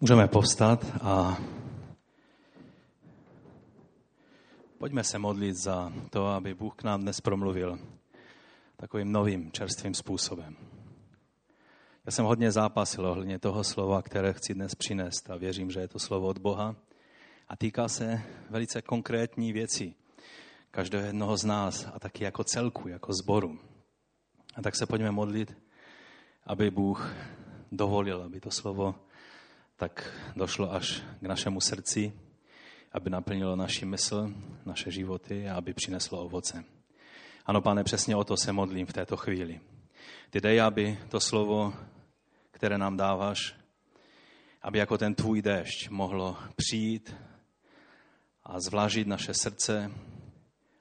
Můžeme povstat a pojďme se modlit za to, aby Bůh k nám dnes promluvil takovým novým, čerstvým způsobem. Já jsem hodně zápasil ohledně toho slova, které chci dnes přinést a věřím, že je to slovo od Boha a týká se velice konkrétní věci každého jednoho z nás a taky jako celku, jako zboru. A tak se pojďme modlit, aby Bůh dovolil, aby to slovo tak došlo až k našemu srdci, aby naplnilo naši mysl, naše životy a aby přineslo ovoce. Ano, pane, přesně o to se modlím v této chvíli. Ty dej, aby to slovo, které nám dáváš, aby jako ten tvůj déšť mohlo přijít a zvlážit naše srdce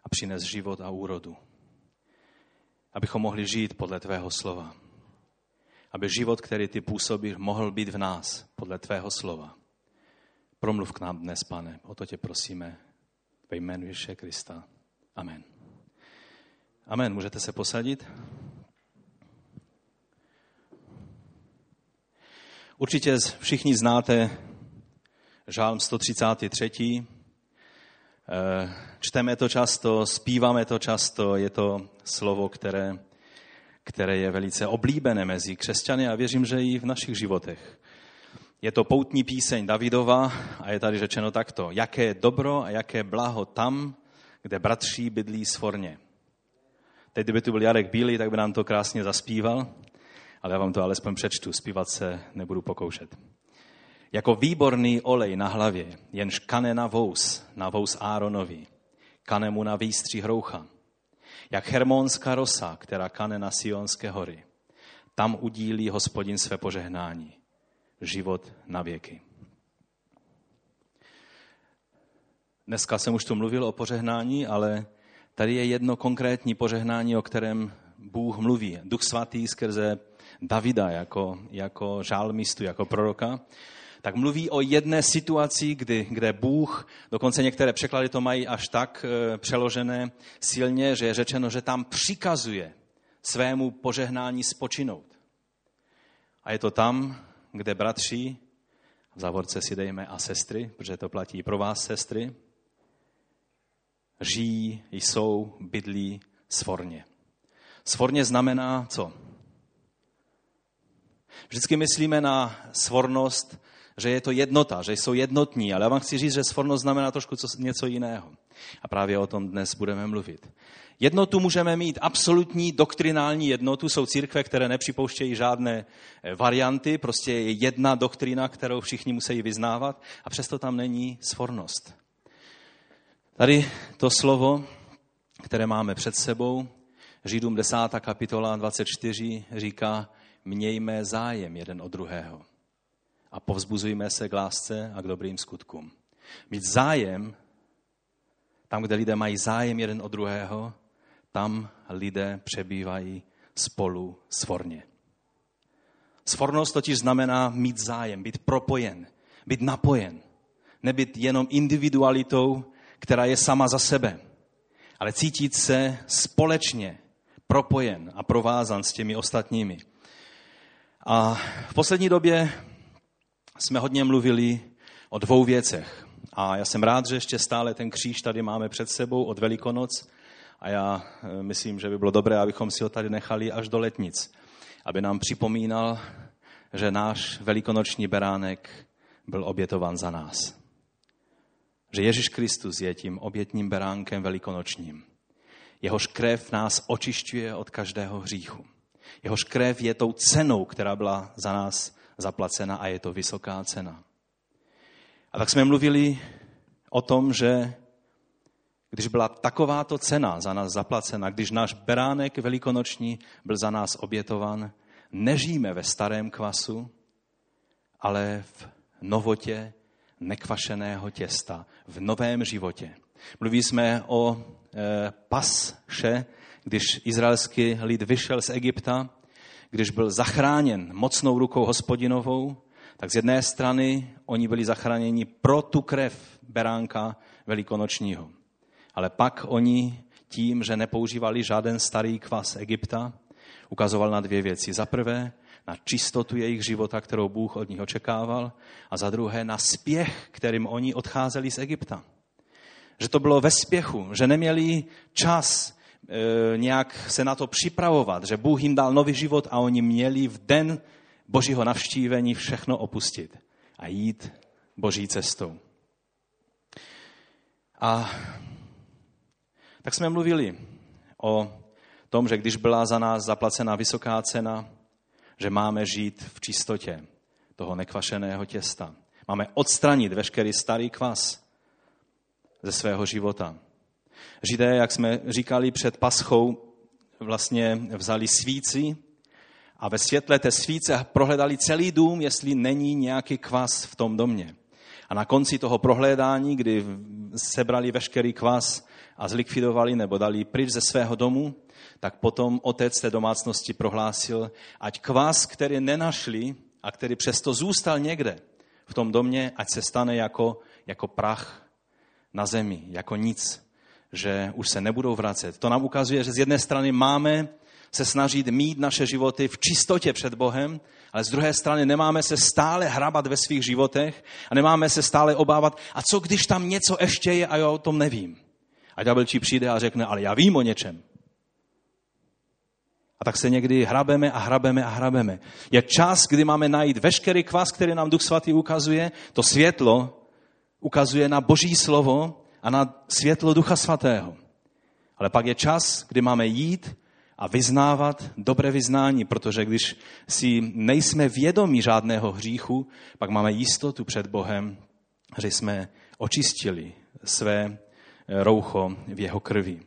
a přines život a úrodu. Abychom mohli žít podle tvého slova aby život, který ty působíš, mohl být v nás podle tvého slova. Promluv k nám dnes, pane, o to tě prosíme ve jménu Ježíše Krista. Amen. Amen. Můžete se posadit? Určitě všichni znáte žálm 133. Eh, čteme to často, zpíváme to často, je to slovo, které které je velice oblíbené mezi křesťany a věřím, že i v našich životech. Je to poutní píseň Davidova a je tady řečeno takto. Jaké dobro a jaké blaho tam, kde bratří bydlí svorně. Teď, kdyby tu byl Jarek Bílý, tak by nám to krásně zaspíval, ale já vám to alespoň přečtu, zpívat se nebudu pokoušet. Jako výborný olej na hlavě, jenž kane na vous, na vous Áronovi, kane mu na výstří hroucha, jak hermonská rosa, která kane na Sionské hory. Tam udílí hospodin své požehnání. Život na věky. Dneska jsem už tu mluvil o požehnání, ale tady je jedno konkrétní požehnání, o kterém Bůh mluví. Duch svatý skrze Davida jako, jako žálmistu, jako proroka tak mluví o jedné situaci, kdy, kde Bůh, dokonce některé překlady to mají až tak e, přeložené silně, že je řečeno, že tam přikazuje svému požehnání spočinout. A je to tam, kde bratři, v závorce si dejme a sestry, protože to platí pro vás, sestry, žijí, jsou, bydlí svorně. Svorně znamená co? Vždycky myslíme na svornost že je to jednota, že jsou jednotní, ale já vám chci říct, že svornost znamená trošku něco jiného. A právě o tom dnes budeme mluvit. Jednotu můžeme mít, absolutní doktrinální jednotu. Jsou církve, které nepřipouštějí žádné eh, varianty, prostě je jedna doktrina, kterou všichni musí vyznávat a přesto tam není svornost. Tady to slovo, které máme před sebou, Židům 10. kapitola 24 říká, mějme zájem jeden od druhého a povzbuzujme se k lásce a k dobrým skutkům. Mít zájem, tam, kde lidé mají zájem jeden od druhého, tam lidé přebývají spolu svorně. Svornost totiž znamená mít zájem, být propojen, být napojen. Nebyt jenom individualitou, která je sama za sebe, ale cítit se společně propojen a provázan s těmi ostatními. A v poslední době jsme hodně mluvili o dvou věcech. A já jsem rád, že ještě stále ten kříž tady máme před sebou od Velikonoc. A já eh, myslím, že by bylo dobré, abychom si ho tady nechali až do letnic. Aby nám připomínal, že náš velikonoční beránek byl obětován za nás. Že Ježíš Kristus je tím obětním beránkem velikonočním. Jehož krev nás očišťuje od každého hříchu. Jehož krev je tou cenou, která byla za nás zaplacena a je to vysoká cena. A tak jsme mluvili o tom, že když byla takováto cena za nás zaplacena, když náš beránek velikonoční byl za nás obětovan, nežijeme ve starém kvasu, ale v novotě nekvašeného těsta, v novém životě. Mluví jsme o e, pasše, když izraelský lid vyšel z Egypta když byl zachráněn mocnou rukou hospodinovou, tak z jedné strany oni byli zachráněni pro tu krev beránka velikonočního. Ale pak oni tím, že nepoužívali žádný starý kvas Egypta, ukazoval na dvě věci. Za prvé, na čistotu jejich života, kterou Bůh od nich očekával, a za druhé na spěch, kterým oni odcházeli z Egypta. Že to bylo ve spěchu, že neměli čas nějak se na to připravovat, že Bůh jim dal nový život a oni měli v den božího navštívení všechno opustit a jít boží cestou. A tak jsme mluvili o tom, že když byla za nás zaplacena vysoká cena, že máme žít v čistotě toho nekvašeného těsta. Máme odstranit veškerý starý kvas ze svého života. Židé, jak jsme říkali před paschou, vlastně vzali svíci a ve světle té svíce prohledali celý dům, jestli není nějaký kvas v tom domě. A na konci toho prohlédání, kdy sebrali veškerý kvas a zlikvidovali nebo dali pryč ze svého domu, tak potom otec té domácnosti prohlásil, ať kvas, který nenašli a který přesto zůstal někde v tom domě, ať se stane jako, jako prach na zemi, jako nic, že už se nebudou vracet. To nám ukazuje, že z jedné strany máme se snažit mít naše životy v čistotě před Bohem, ale z druhé strany nemáme se stále hrabat ve svých životech a nemáme se stále obávat, a co když tam něco ještě je a já o tom nevím. A ďábel ti přijde a řekne, ale já vím o něčem. A tak se někdy hrabeme a hrabeme a hrabeme. Je čas, kdy máme najít veškerý kvas, který nám Duch Svatý ukazuje, to světlo ukazuje na Boží slovo a na světlo Ducha Svatého. Ale pak je čas, kdy máme jít a vyznávat dobré vyznání, protože když si nejsme vědomí žádného hříchu, pak máme jistotu před Bohem, že jsme očistili své roucho v jeho krvi.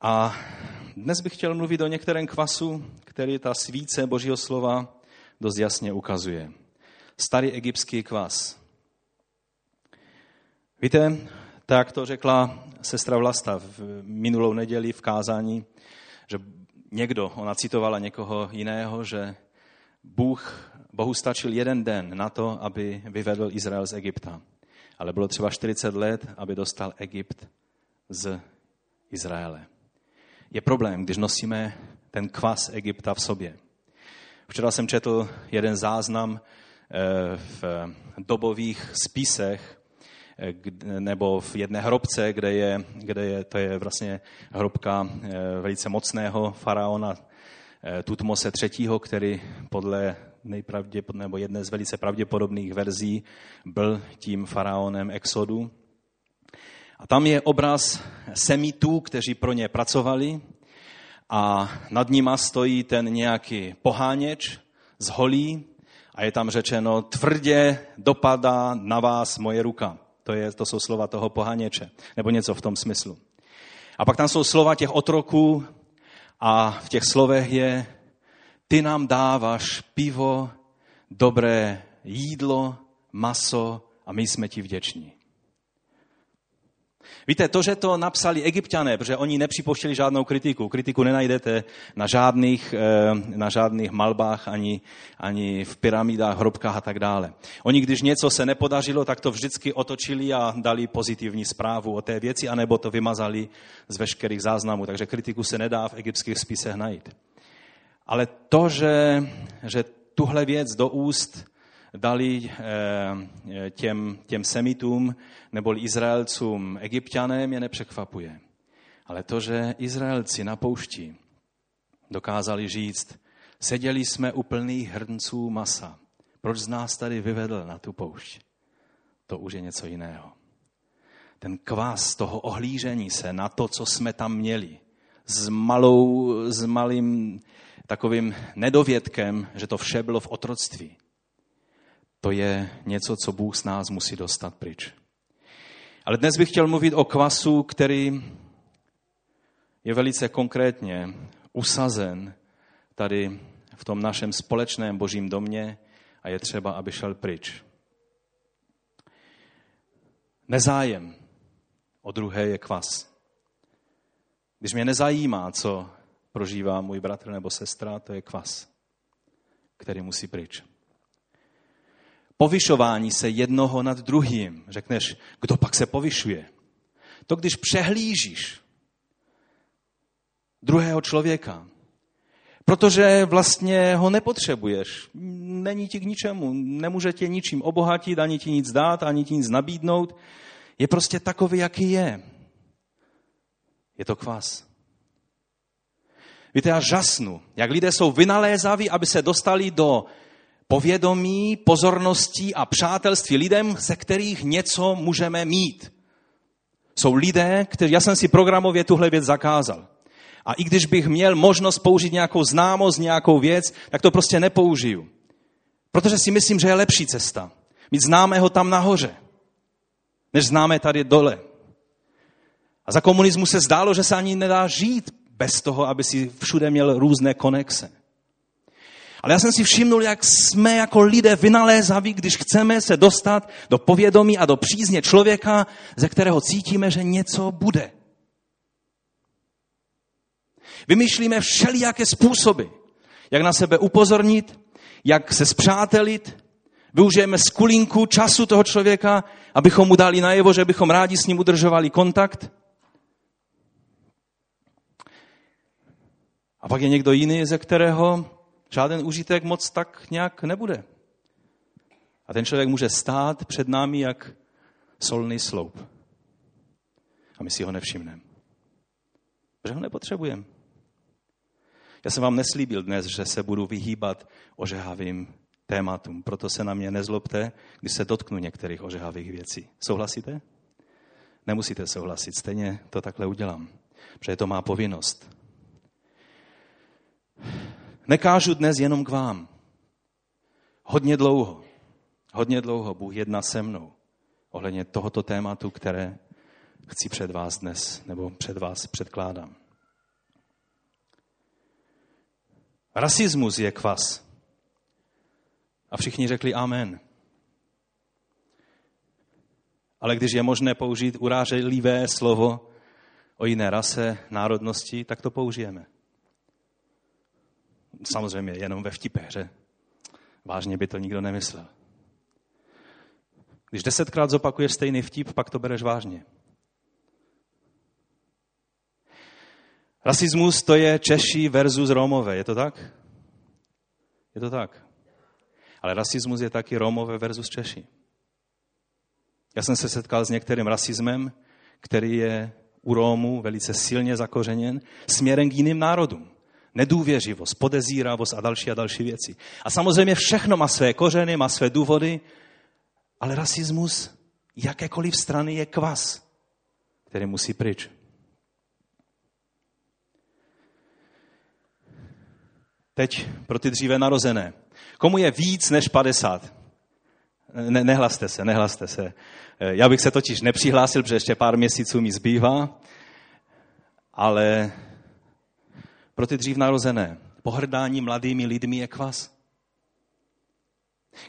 A dnes bych chtěl mluvit o některém kvasu, který ta svíce Božího slova dost jasně ukazuje. Starý egyptský kvas. Víte, tak to řekla sestra Vlasta v minulou neděli v kázání, že někdo, ona citovala někoho jiného, že Bůh, Bohu stačil jeden den na to, aby vyvedl Izrael z Egypta. Ale bylo třeba 40 let, aby dostal Egypt z Izraele. Je problém, když nosíme ten kvas Egypta v sobě. Včera jsem četl jeden záznam eh, v dobových spisech nebo v jedné hrobce, kde je, kde je, to je vlastně hrobka eh, velice mocného faraona eh, Tutmose III., který podle nejpravděpod, nebo jedné z velice pravděpodobných verzí byl tím faraonem Exodu. A tam je obraz semitů, kteří pro ně pracovali a nad nima stojí ten nějaký poháněč z holí a je tam řečeno, tvrdě dopadá na vás moje ruka. To, je, to jsou slova toho pohaněče, nebo něco v tom smyslu. A pak tam jsou slova těch otroků a v těch slovech je, ty nám dáváš pivo, dobré jídlo, maso a my jsme ti vděční. Víte, to, že to napsali egyptiané, protože oni nepřipouštěli žádnou kritiku. Kritiku nenajdete na žádných, eh, na žádných malbách, ani, ani v pyramidách, hrobkách a tak dále. Oni, když něco se nepodařilo, tak to vždycky otočili a dali pozitivní zprávu o té věci, anebo to vymazali z veškerých záznamů. Takže kritiku se nedá v egyptských spisech najít. Ale to, že, že tuhle věc do úst dali eh, těm, těm semitům nebo Izraelcům egyptiané, mě nepřekvapuje. Ale to, že Izraelci na poušti dokázali říct, seděli jsme u plných hrnců masa. Proč z nás tady vyvedl na tu poušť? To už je něco jiného. Ten kvás toho ohlížení se na to, co jsme tam měli, s, malou, s malým takovým nedovědkem, že to vše bylo v otroctví to je něco, co Bůh z nás musí dostat pryč. Ale dnes bych chtěl mluvit o kvasu, který je velice konkrétně usazen tady v tom našem společném božím domě a je třeba, aby šel pryč. Nezájem o druhé je kvas. Když mě nezajímá, co prožívá můj bratr nebo sestra, to je kvas, který musí pryč povyšování se jednoho nad druhým. Řekneš, kdo pak se povyšuje? To, když přehlížíš druhého člověka, protože vlastně ho nepotřebuješ. Není ti k ničemu, nemůže tě ničím obohatit, ani ti nic dát, ani ti nic nabídnout. Je prostě takový, jaký je. Je to kvas. Víte, já žasnu, jak lidé jsou vynalézaví, aby se dostali do povědomí, pozorností a přátelství lidem, ze kterých něco můžeme mít. Jsou lidé, kteří, já jsem si programově tuhle věc zakázal. A i když bych měl možnost použít nějakou známost, nějakou věc, tak to prostě nepoužiju. Protože si myslím, že je lepší cesta. Mít známého tam nahoře, než známe tady dole. A za komunismu se zdálo, že se ani nedá žít bez toho, aby si všude měl různé konexe. Ale já jsem si všimnul, jak jsme jako lidé vynalézaví, když chceme se dostat do povědomí a do přízně člověka, ze kterého cítíme, že něco bude. Vymýšlíme všelijaké způsoby, jak na sebe upozornit, jak se zpřátelit, využijeme skulinku času toho člověka, abychom mu dali najevo, že bychom rádi s ním udržovali kontakt. A pak je někdo jiný, ze kterého žádný užitek moc tak nějak nebude. A ten člověk může stát před námi jak solný sloup. A my si ho nevšimneme. Protože ho nepotřebujeme. Já jsem vám neslíbil dnes, že se budu vyhýbat ožehavým tématům, proto se na mě nezlobte, když se dotknu některých ožehavých věcí. Souhlasíte? Nemusíte souhlasit, stejně to takhle udělám, protože to má povinnost. Nekážu dnes jenom k vám. Hodně dlouho, hodně dlouho Bůh jedná se mnou ohledně tohoto tématu, které chci před vás dnes, nebo před vás předkládám. Rasismus je kvas. A všichni řekli amen. Ale když je možné použít uráželivé slovo o jiné rase, národnosti, tak to použijeme. Samozřejmě jenom ve vtipéře. Vážně by to nikdo nemyslel. Když desetkrát zopakuješ stejný vtip, pak to bereš vážně. Rasismus to je Češi versus Romové, je to tak? Je to tak. Ale rasismus je taky Romové versus Češi. Já jsem se setkal s některým rasismem, který je u Rómů velice silně zakořeněn směrem k jiným národům. Nedůvěřivost, podezíravost a další a další věci. A samozřejmě všechno má své kořeny, má své důvody, ale rasismus jakékoliv strany je kvas, který musí pryč. Teď pro ty dříve narozené. Komu je víc než 50? Ne, nehlaste se, nehlaste se. Já bych se totiž nepřihlásil, protože ještě pár měsíců mi zbývá, ale pro ty dřív narozené pohrdání mladými lidmi je kvas.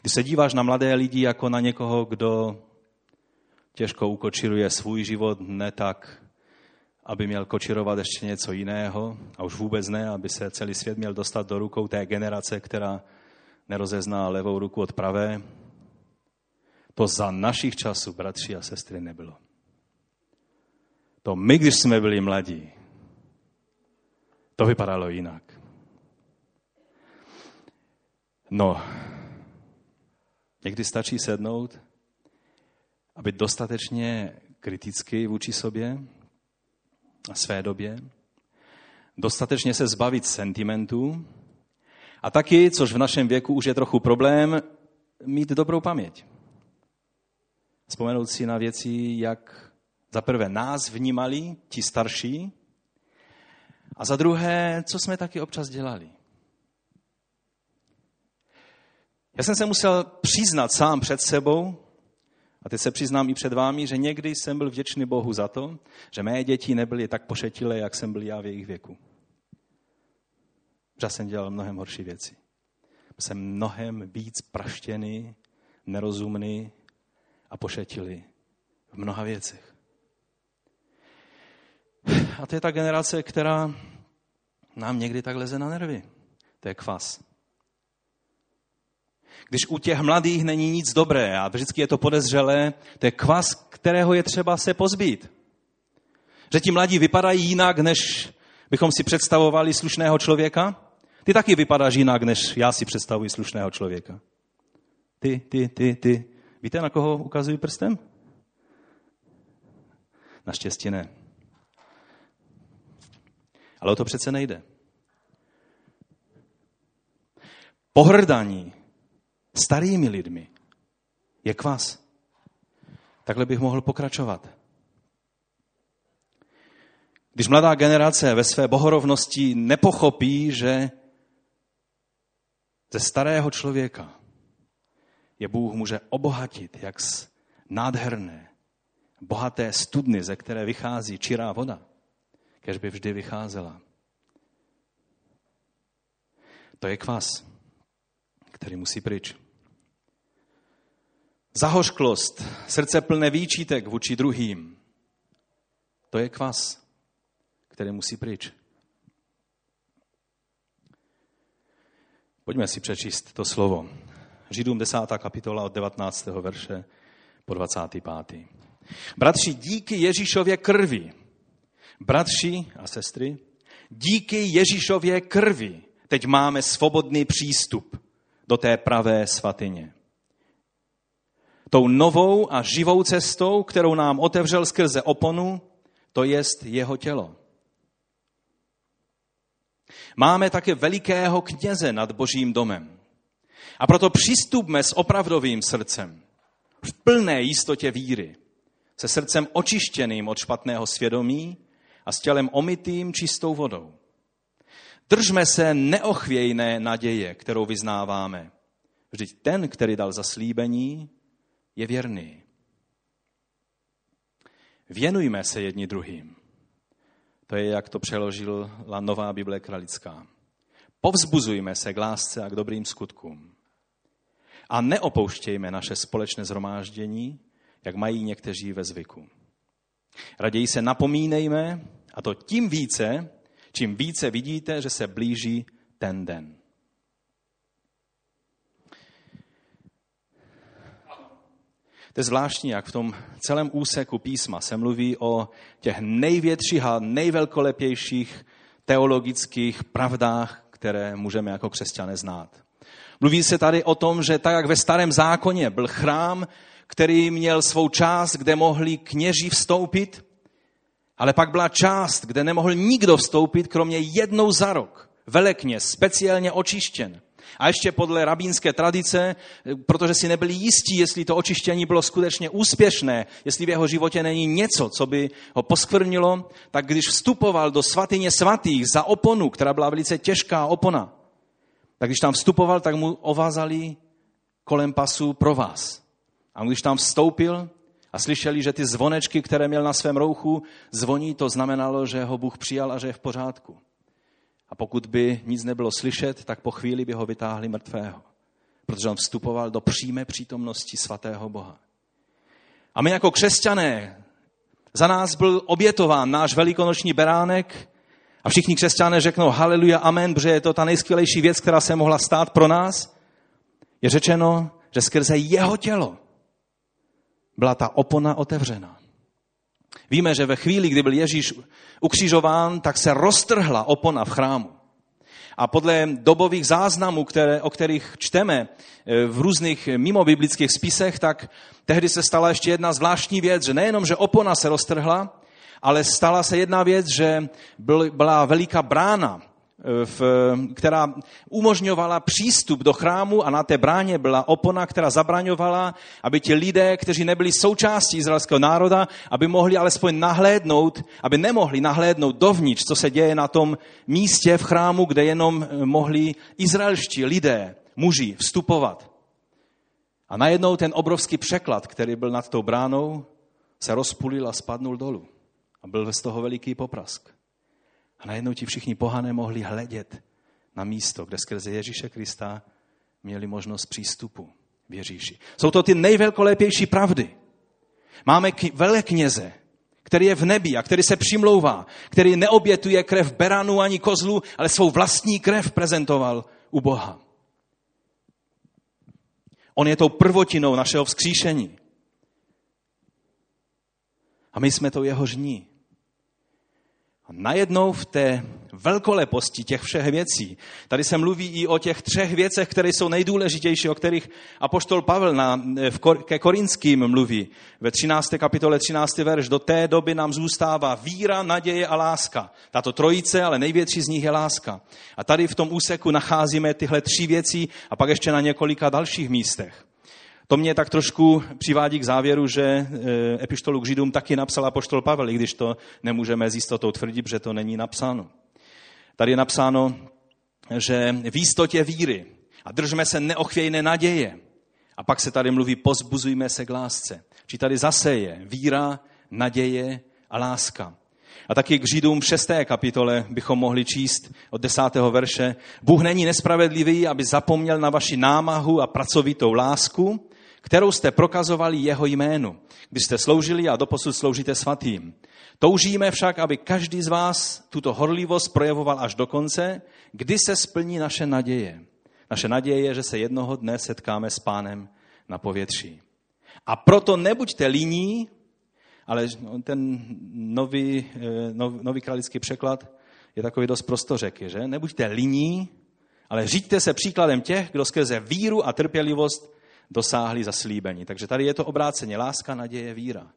Když se díváš na mladé lidi jako na někoho, kdo těžko ukočiruje svůj život, ne tak, aby měl kočirovat ještě něco jiného, a už vůbec ne, aby se celý svět měl dostat do rukou té generace, která nerozezná levou ruku od pravé. To za našich časů, bratři a sestry, nebylo. To my, když jsme byli mladí, to vypadalo jinak. No, někdy stačí sednout a být dostatečně kritický vůči sobě a své době, dostatečně se zbavit sentimentů a taky, což v našem věku už je trochu problém, mít dobrou paměť. Vzpomenout si na věci, jak za prvé nás vnímali ti starší a za druhé, co jsme taky občas dělali. Já jsem se musel přiznat sám před sebou, a teď se přiznám i před vámi, že někdy jsem byl vděčný Bohu za to, že mé děti nebyly tak pošetilé, jak jsem byl já v jejich věku. Že jsem dělal mnohem horší věci. Jsem mnohem víc praštěný, nerozumný a pošetilý v mnoha věcech. A to je ta generace, která nám někdy tak leze na nervy. To je kvas. Když u těch mladých není nic dobré a vždycky je to podezřelé, to je kvas, kterého je třeba se pozbít. Že ti mladí vypadají jinak, než bychom si představovali slušného člověka, Ty taky vypadáš jinak, než já si představuji slušného člověka. Ty, ty, ty, ty. Víte, na koho ukazují prstem? Naštěstí ne. Ale o to přece nejde. Pohrdání starými lidmi je kvas. Takhle bych mohl pokračovat. Když mladá generace ve své bohorovnosti nepochopí, že ze starého člověka je Bůh může obohatit, jak z nádherné, bohaté studny, ze které vychází čirá voda, kež by vždy vycházela. To je kvas, který musí pryč. Zahořklost, srdce plné výčitek vůči druhým, to je kvas, který musí pryč. Pojďme si přečíst to slovo. Židům 10. kapitola od 19. verše po 25. Bratři, díky Ježíšově krvi, bratři a sestry, díky Ježíšově krvi teď máme svobodný přístup do té pravé svatyně. Tou novou a živou cestou, kterou nám otevřel skrze oponu, to jest jeho tělo. Máme také velikého kněze nad božím domem. A proto přistupme s opravdovým srdcem, v plné jistotě víry, se srdcem očištěným od špatného svědomí a s tělem omytým čistou vodou. Držme se neochvějné naděje, kterou vyznáváme. Vždyť ten, který dal zaslíbení, je věrný. Věnujme se jedni druhým. To je, jak to přeložila Nová Bible Kralická. Povzbuzujme se k lásce a k dobrým skutkům. A neopouštějme naše společné zhromáždění, jak mají někteří ve zvyku. Raději se napomínejme, a to tím více, čím více vidíte, že se blíží ten den. To je zvláštní, jak v tom celém úseku písma se mluví o těch největších a nejvelkolepějších teologických pravdách, které můžeme jako křesťané znát. Mluví se tady o tom, že tak jak ve starém zákoně byl chrám, který měl svou část, kde mohli kněží vstoupit, ale pak byla část, kde nemohl nikdo vstoupit, kromě jednou za rok. Velekně, speciálně očištěn. A ještě podle rabínské tradice, protože si nebyli jistí, jestli to očištění bylo skutečně úspěšné, jestli v jeho životě není něco, co by ho poskvrnilo, tak když vstupoval do svatyně svatých za oponu, která byla velice těžká opona, tak když tam vstupoval, tak mu ovázali kolem pasu pro vás. A když tam vstoupil a slyšeli, že ty zvonečky, které měl na svém rouchu, zvoní, to znamenalo, že ho Bůh přijal a že je v pořádku. A pokud by nic nebylo slyšet, tak po chvíli by ho vytáhli mrtvého. Protože on vstupoval do přímé přítomnosti svatého Boha. A my jako křesťané, za nás byl obětován náš velikonoční beránek a všichni křesťané řeknou haleluja, amen, protože je to ta nejskvělejší věc, která se mohla stát pro nás. Je řečeno, že skrze jeho tělo byla ta opona otevřena. Víme, že ve chvíli, kdy byl Ježíš ukřižován, tak se roztrhla opona v chrámu. A podle dobových záznamů, které, o kterých čteme eh, v různých mimobiblických spisech, tak tehdy se stala ještě jedna zvláštní věc, že nejenom, že opona se roztrhla, ale stala se jedna věc, že byla veliká brána, v, která umožňovala přístup do chrámu a na té bráně byla opona, která zabraňovala, aby ti lidé, kteří nebyli součástí izraelského národa, aby mohli alespoň nahlédnout, aby nemohli nahlédnout dovnitř, co se děje na tom místě v chrámu, kde jenom mohli izraelští lidé, muži, vstupovat. A najednou ten obrovský překlad, který byl nad tou bránou, se rozpulil a spadnul dolů. A byl z toho veliký poprask. A najednou ti všichni pohané mohli hledět na místo, kde skrze Ježíše Krista měli možnost přístupu v Ježíši. Jsou to ty nejvelkolepější pravdy. Máme velekněze, který je v nebi a který se přimlouvá, který neobětuje krev beranu ani kozlu, ale svou vlastní krev prezentoval u Boha. On je tou prvotinou našeho vzkříšení. A my jsme to jeho žní. Najednou v té velkoleposti těch všech věcí, tady se mluví i o těch třech věcech, které jsou nejdůležitější, o kterých apoštol Pavel na, v, ke Korinským mluví. Ve 13. kapitole 13. verš, do té doby nám zůstává víra, naděje a láska. Tato trojice, ale největší z nich je láska. A tady v tom úseku nacházíme tyhle tři věci a pak ještě na několika dalších místech. To mě tak trošku přivádí k závěru, že e, epištolu k Židům taky napsal apoštol Pavel, i když to nemůžeme s jistotou tvrdit, že to není napsáno. Tady je napsáno, že v jistotě víry a držme se neochvějné naděje. A pak se tady mluví, pozbuzujme se k lásce. Či tady zase je víra, naděje a láska. A taky k Židům v šesté kapitole bychom mohli číst od desátého verše. Bůh není nespravedlivý, aby zapomněl na vaši námahu a pracovitou lásku, kterou jste prokazovali jeho jménu, když jste sloužili a doposud sloužíte svatým. Toužíme však, aby každý z vás tuto horlivost projevoval až do konce, kdy se splní naše naděje. Naše naděje je, že se jednoho dne setkáme s pánem na povětří. A proto nebuďte líní, ale ten nový, eh, nový kralický překlad je takový dost prostořeký, že? Nebuďte líní, ale říďte se příkladem těch, kdo skrze víru a trpělivost dosáhli zaslíbení. Takže tady je to obráceně láska, naděje, víra.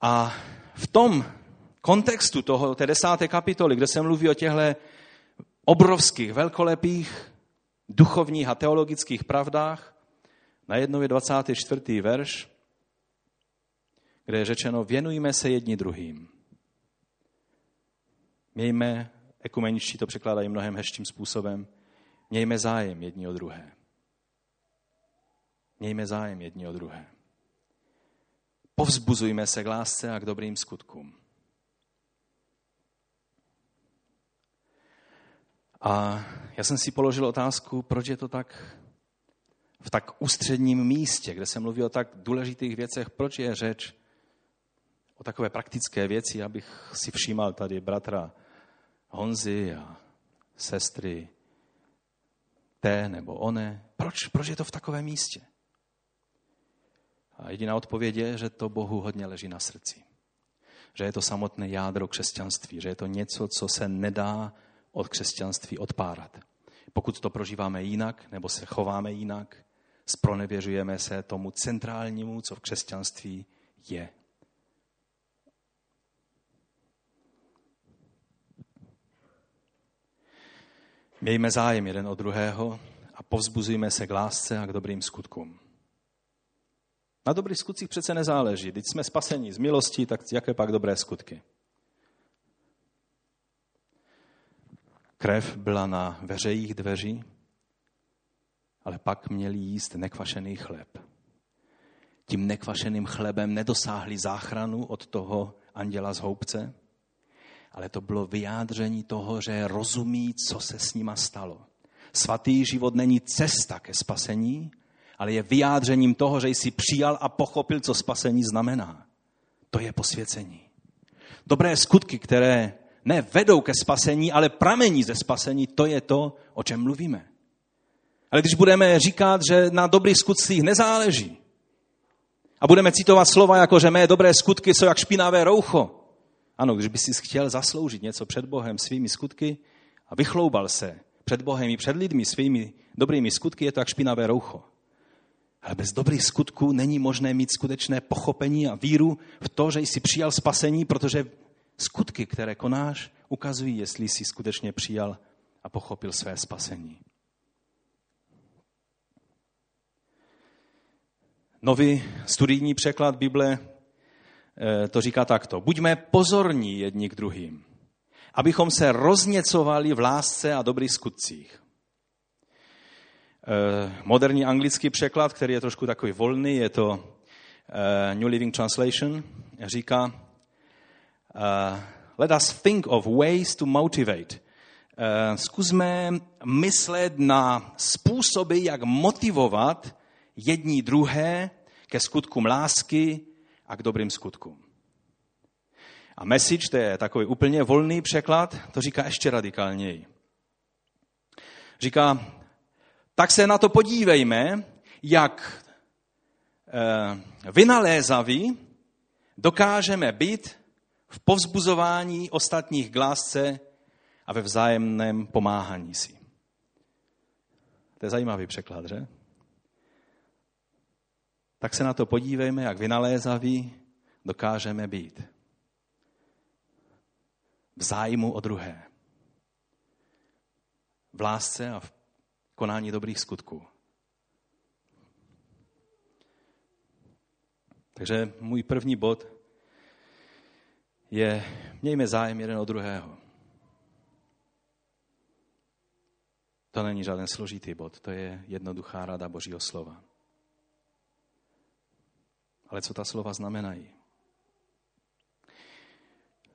A v tom kontextu toho, té desáté kapitoly, kde se mluví o těchto obrovských, velkolepých duchovních a teologických pravdách, najednou je 24. verš, kde je řečeno, věnujme se jedni druhým. Mějme, ekumeničtí to překládají mnohem hezčím způsobem, mějme zájem jedni o druhé. Mějme zájem jedni o druhé. Povzbuzujme se k lásce a k dobrým skutkům. A já jsem si položil otázku, proč je to tak v tak ústředním místě, kde se mluví o tak důležitých věcech, proč je řeč o takové praktické věci, abych si všímal tady bratra Honzy a sestry té nebo one. Proč, proč je to v takovém místě? A jediná odpověď je, že to Bohu hodně leží na srdci. Že je to samotné jádro křesťanství, že je to něco, co se nedá od křesťanství odpárat. Pokud to prožíváme jinak nebo se chováme jinak, spronevěřujeme se tomu centrálnímu, co v křesťanství je. Mějme zájem jeden od druhého a povzbuzujme se k lásce a k dobrým skutkům. Na dobrých skutcích přece nezáleží. Když jsme spaseni z milosti, tak jaké pak dobré skutky? Krev byla na veřejích dveří, ale pak měli jíst nekvašený chléb. Tím nekvašeným chlebem nedosáhli záchranu od toho anděla z houbce, ale to bylo vyjádření toho, že rozumí, co se s nima stalo. Svatý život není cesta ke spasení, ale je vyjádřením toho, že jsi přijal a pochopil, co spasení znamená. To je posvěcení. Dobré skutky, které ne vedou ke spasení, ale pramení ze spasení, to je to, o čem mluvíme. Ale když budeme říkat, že na dobrých skutcích nezáleží, a budeme citovat slova jako, že mé dobré skutky jsou jak špinavé roucho. Ano, když by si chtěl zasloužit něco před Bohem svými skutky a vychloubal se před Bohem i před lidmi svými dobrými skutky, je to jak špinavé roucho. Ale bez dobrých skutků není možné mít skutečné pochopení a víru v to, že jsi přijal spasení, protože skutky, které konáš, ukazují, jestli jsi skutečně přijal a pochopil své spasení. Nový studijní překlad Bible eh, to říká takto. Buďme pozorní jedni k druhým, abychom se rozněcovali v lásce a dobrých skutcích. Eh, moderní anglický překlad, který je trošku takový volný, je to eh, New Living Translation, říká eh, Let us think of ways to motivate. Zkusme myslet na způsoby, jak motivovat jední druhé ke skutkům lásky a k dobrým skutkům. A message, to je takový úplně volný překlad, to říká ještě radikálněji. Říká, tak se na to podívejme, jak eh, vynalézaví dokážeme být v povzbuzování ostatních k lásce a ve vzájemném pomáhání si. To je zajímavý překlad, že? Tak se na to podívejme, jak vynalézaví dokážeme být. V zájmu o druhé. V lásce a v konání dobrých skutků. Takže můj první bod je, mějme zájem jeden o druhého. To není žádný složitý bod, to je jednoduchá rada Božího slova. Ale co ta slova znamenají?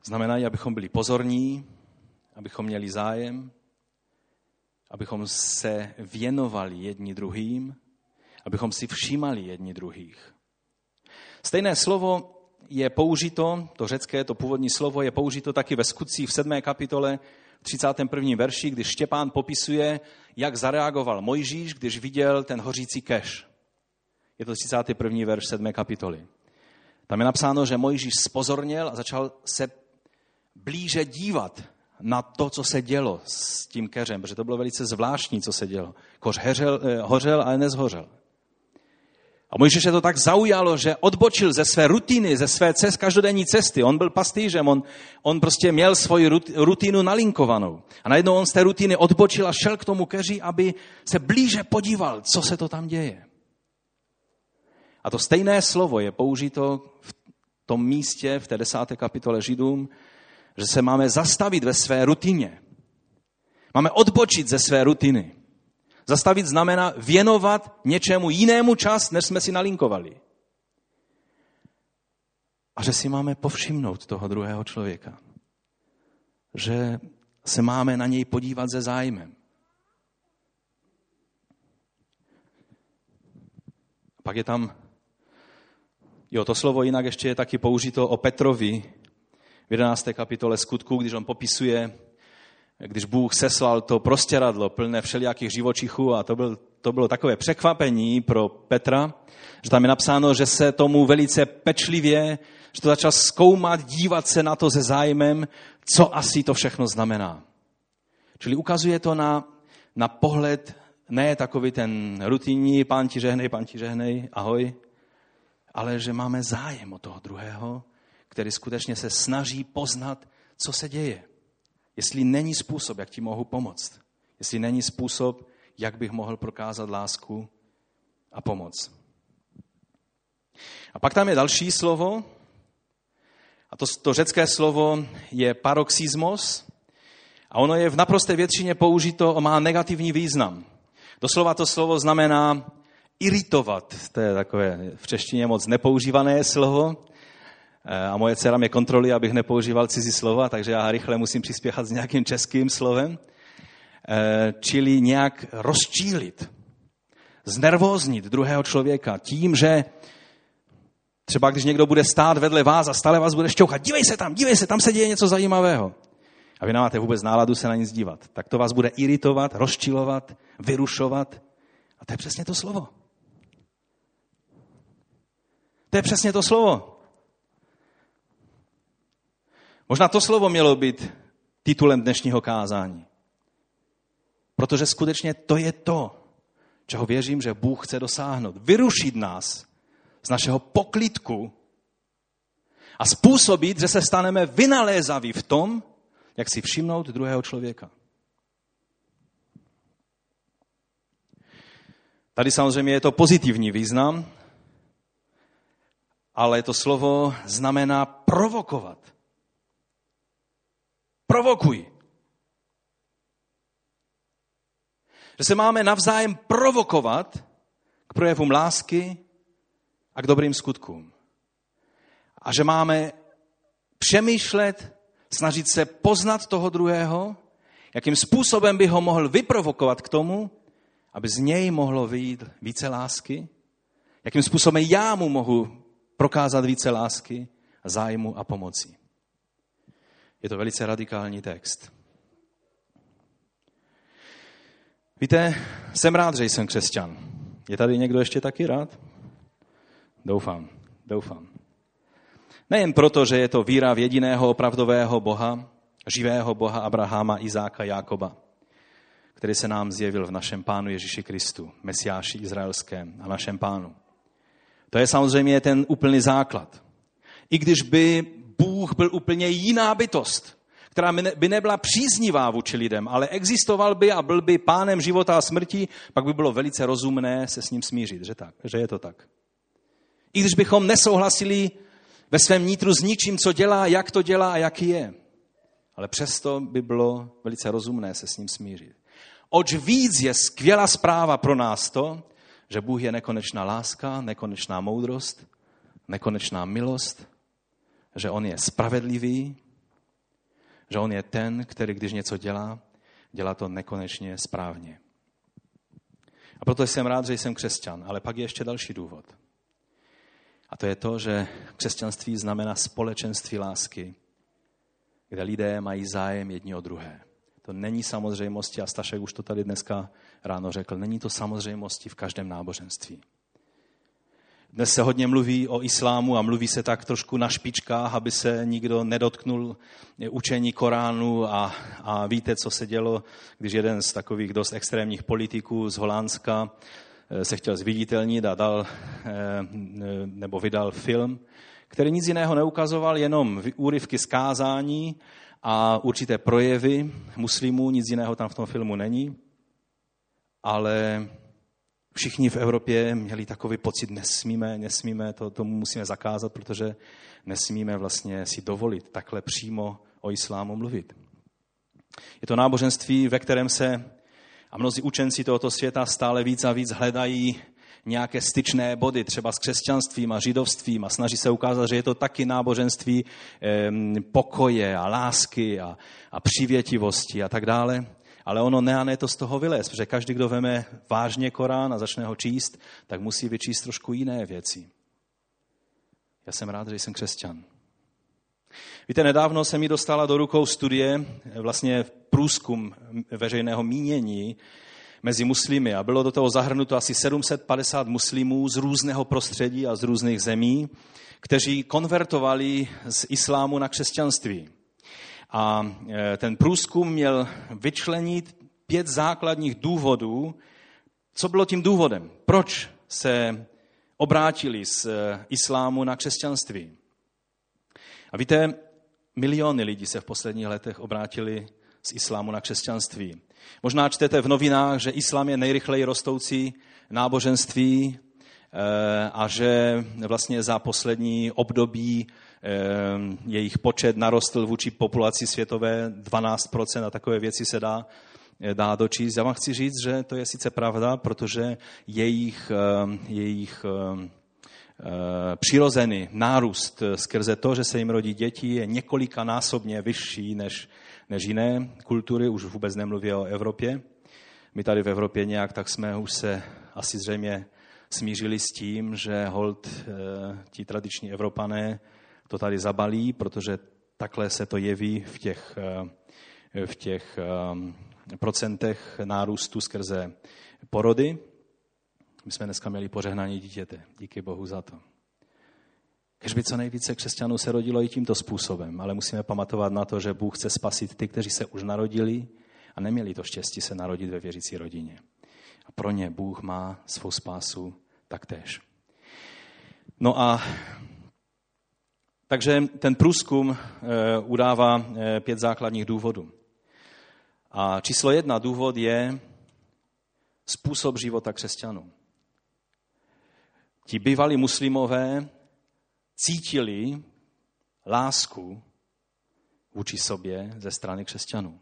Znamenají, abychom byli pozorní, abychom měli zájem, abychom se věnovali jedni druhým, abychom si všímali jedni druhých. Stejné slovo je použito, to řecké, to původní slovo je použito taky ve skutcích v 7. kapitole 31. verši, když Štěpán popisuje, jak zareagoval Mojžíš, když viděl ten hořící keš. Je to 31. verš 7. kapitoly. Tam je napsáno, že Mojžíš spozorněl a začal se blíže dívat na to, co se dělo s tím keřem, protože to bylo velice zvláštní, co se dělo. Koř heřel, eh, hořel, ale nezhořel. A Mojžíše to tak zaujalo, že odbočil ze své rutiny, ze své cest, každodenní cesty. On byl pastýřem, on, on prostě měl svoji rutinu nalinkovanou. A najednou on z té rutiny odbočil a šel k tomu keři, aby se blíže podíval, co se to tam děje. A to stejné slovo je použito v tom místě, v té desáté kapitole Židům, že se máme zastavit ve své rutině. Máme odbočit ze své rutiny. Zastavit znamená věnovat něčemu jinému čas, než jsme si nalinkovali. A že si máme povšimnout toho druhého člověka. Že se máme na něj podívat se zájmem. Pak je tam, jo, to slovo jinak ještě je taky použito o Petrovi v 11. kapitole skutku, když on popisuje když Bůh seslal to prostěradlo plné všelijakých živočichů a to, byl, to bylo takové překvapení pro Petra, že tam je napsáno, že se tomu velice pečlivě, že to začal zkoumat, dívat se na to se zájmem, co asi to všechno znamená. Čili ukazuje to na, na pohled, ne takový ten rutinní, pán ti žehnej, pán ti žehnej, ahoj, ale že máme zájem o toho druhého, který skutečně se snaží poznat, co se děje. Jestli není způsob, jak ti mohu pomoct. Jestli není způsob, jak bych mohl prokázat lásku a pomoc. A pak tam je další slovo, a to, to řecké slovo je paroxysmos, a ono je v naprosté většině použito a má negativní význam. Doslova to slovo znamená iritovat. To je takové v češtině moc nepoužívané slovo. Eh, a moje dcera mě kontroluje, abych nepoužíval cizí slova, takže já rychle musím přispěchat s nějakým českým slovem. Eh, čili nějak rozčílit, znervóznit druhého člověka tím, že třeba když někdo bude stát vedle vás a stále vás bude šťouchat, dívej se tam, dívej se, tam se děje něco zajímavého. A vy nemáte vůbec náladu se na nic dívat. Tak to vás bude iritovat, rozčilovat, vyrušovat. A to je přesně to slovo. To je přesně to slovo. Možná to slovo mělo být titulem dnešního kázání. Protože skutečně to je to, čeho věřím, že Bůh chce dosáhnout. Vyrušit nás z našeho poklidku a způsobit, že se staneme vynalézaví v tom, jak si všimnout druhého člověka. Tady samozřejmě je to pozitivní význam, ale to slovo znamená provokovat provokuj. Že se máme navzájem provokovat k projevům lásky a k dobrým skutkům. A že máme přemýšlet, snažit se poznat toho druhého, jakým způsobem by ho mohl vyprovokovat k tomu, aby z něj mohlo vyjít více lásky, jakým způsobem já mu mohu prokázat více lásky, zájmu a pomoci. Je to velice radikální text. Víte, jsem rád, že jsem křesťan. Je tady někdo ještě taky rád? Doufám, doufám. Nejen proto, že je to víra v jediného opravdového Boha, živého Boha Abrahama, Izáka, Jákoba, který se nám zjevil v našem Pánu Ježíši Kristu, Mesiáši Izraelském a našem Pánu. To je samozřejmě ten úplný základ. I když by Bůh byl úplně jiná bytost, která by nebyla příznivá vůči lidem, ale existoval by a byl by pánem života a smrti, pak by bylo velice rozumné se s ním smířit, že, tak, že je to tak. I když bychom nesouhlasili ve svém nitru s ničím, co dělá, jak to dělá a jaký je. Ale přesto by bylo velice rozumné se s ním smířit. Oč víc je skvělá zpráva pro nás to, že Bůh je nekonečná láska, nekonečná moudrost, nekonečná milost, že On je spravedlivý, že On je ten, který když něco dělá, dělá to nekonečně správně. A proto jsem rád, že jsem křesťan, ale pak je ještě další důvod. A to je to, že křesťanství znamená společenství lásky, kde lidé mají zájem jedni o druhé. To není samozřejmosti, a Stašek už to tady dneska ráno řekl, není to samozřejmosti v každém náboženství. Dnes se hodně mluví o islámu a mluví se tak trošku na špičkách, aby se nikdo nedotknul učení Koránu a, a víte, co se dělo, když jeden z takových dost extrémních politiků z Holandska eh, se chtěl zviditelnit a dal, eh, nebo vydal film, který nic jiného neukazoval, jenom úryvky zkázání a určité projevy muslimů, nic jiného tam v tom filmu není, ale všichni v Evropě měli takový pocit, nesmíme, nesmíme, to, tomu musíme zakázat, protože nesmíme vlastně si dovolit takhle přímo o islámu mluvit. Je to náboženství, ve kterém se a mnozí učenci tohoto světa stále víc a víc hledají nějaké styčné body, třeba s křesťanstvím a židovstvím a snaží se ukázat, že je to taky náboženství pokoje a lásky a, a přivětivosti a tak dále. Ale ono ne a ne to z toho vylez, protože každý, kdo veme vážně Korán a začne ho číst, tak musí vyčíst trošku jiné věci. Já jsem rád, že jsem křesťan. Víte, nedávno se mi dostala do rukou studie, vlastně průzkum veřejného mínění mezi muslimy a bylo do toho zahrnuto asi 750 muslimů z různého prostředí a z různých zemí, kteří konvertovali z islámu na křesťanství. A e, ten průzkum měl vyčlenit pět základních důvodů, co bylo tím důvodem, proč se obrátili z e, islámu na křesťanství. A víte, miliony lidí se v posledních letech obrátili z islámu na křesťanství. Možná čtete v novinách, že islám je nejrychleji rostoucí náboženství e, a že vlastně za poslední období jejich počet narostl vůči populaci světové 12% a takové věci se dá, eh, dá dočíst. Já vám chci říct, že to je sice pravda, protože jejich, ehm, jejich ehm, eh, přirozený nárůst skrze to, že se jim rodí děti, je několikanásobně vyšší než, než jiné kultury, už vůbec nemluví o Evropě. My tady v Evropě nějak tak jsme už se asi zřejmě smířili s tím, že hold eh, ti tradiční Evropané to tady zabalí, protože takhle se to jeví v těch, eh, v těch eh, procentech nárůstu skrze porody. My jsme dneska měli pořehnání dítěte. Díky Bohu za to. Kež by co nejvíce křesťanů se rodilo i tímto způsobem, ale musíme pamatovat na to, že Bůh chce spasit ty, kteří se už narodili a neměli to štěstí se narodit ve věřící rodině. A pro ně Bůh má svou spásu taktéž. No a takže ten průzkum eh, udává eh, pět základních důvodů. A číslo jedna důvod je způsob života křesťanů. Ti bývalí muslimové cítili lásku vůči sobě ze strany křesťanů.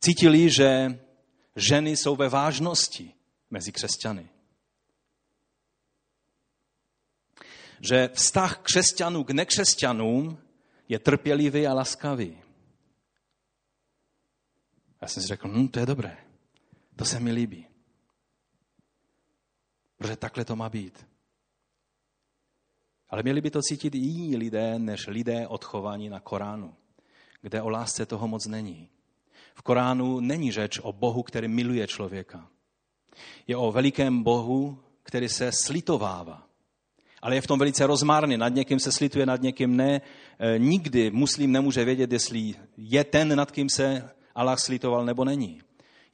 Cítili, že ženy jsou ve vážnosti mezi křesťany. Že vztah křesťanů k nekřesťanům je trpělivý a laskavý. Já jsem si řekl, hm, to je dobré, to se mi líbí. Protože takhle to má být. Ale měli by to cítit i jiní lidé, než lidé odchovaní na Koránu, kde o lásce toho moc není. V Koránu není řeč o Bohu, který miluje člověka. Je o velikém Bohu, který se slitovává ale je v tom velice rozmárný. Nad někým se slituje, nad někým ne. E, nikdy muslim nemůže vědět, jestli je ten, nad kým se Allah slitoval, nebo není.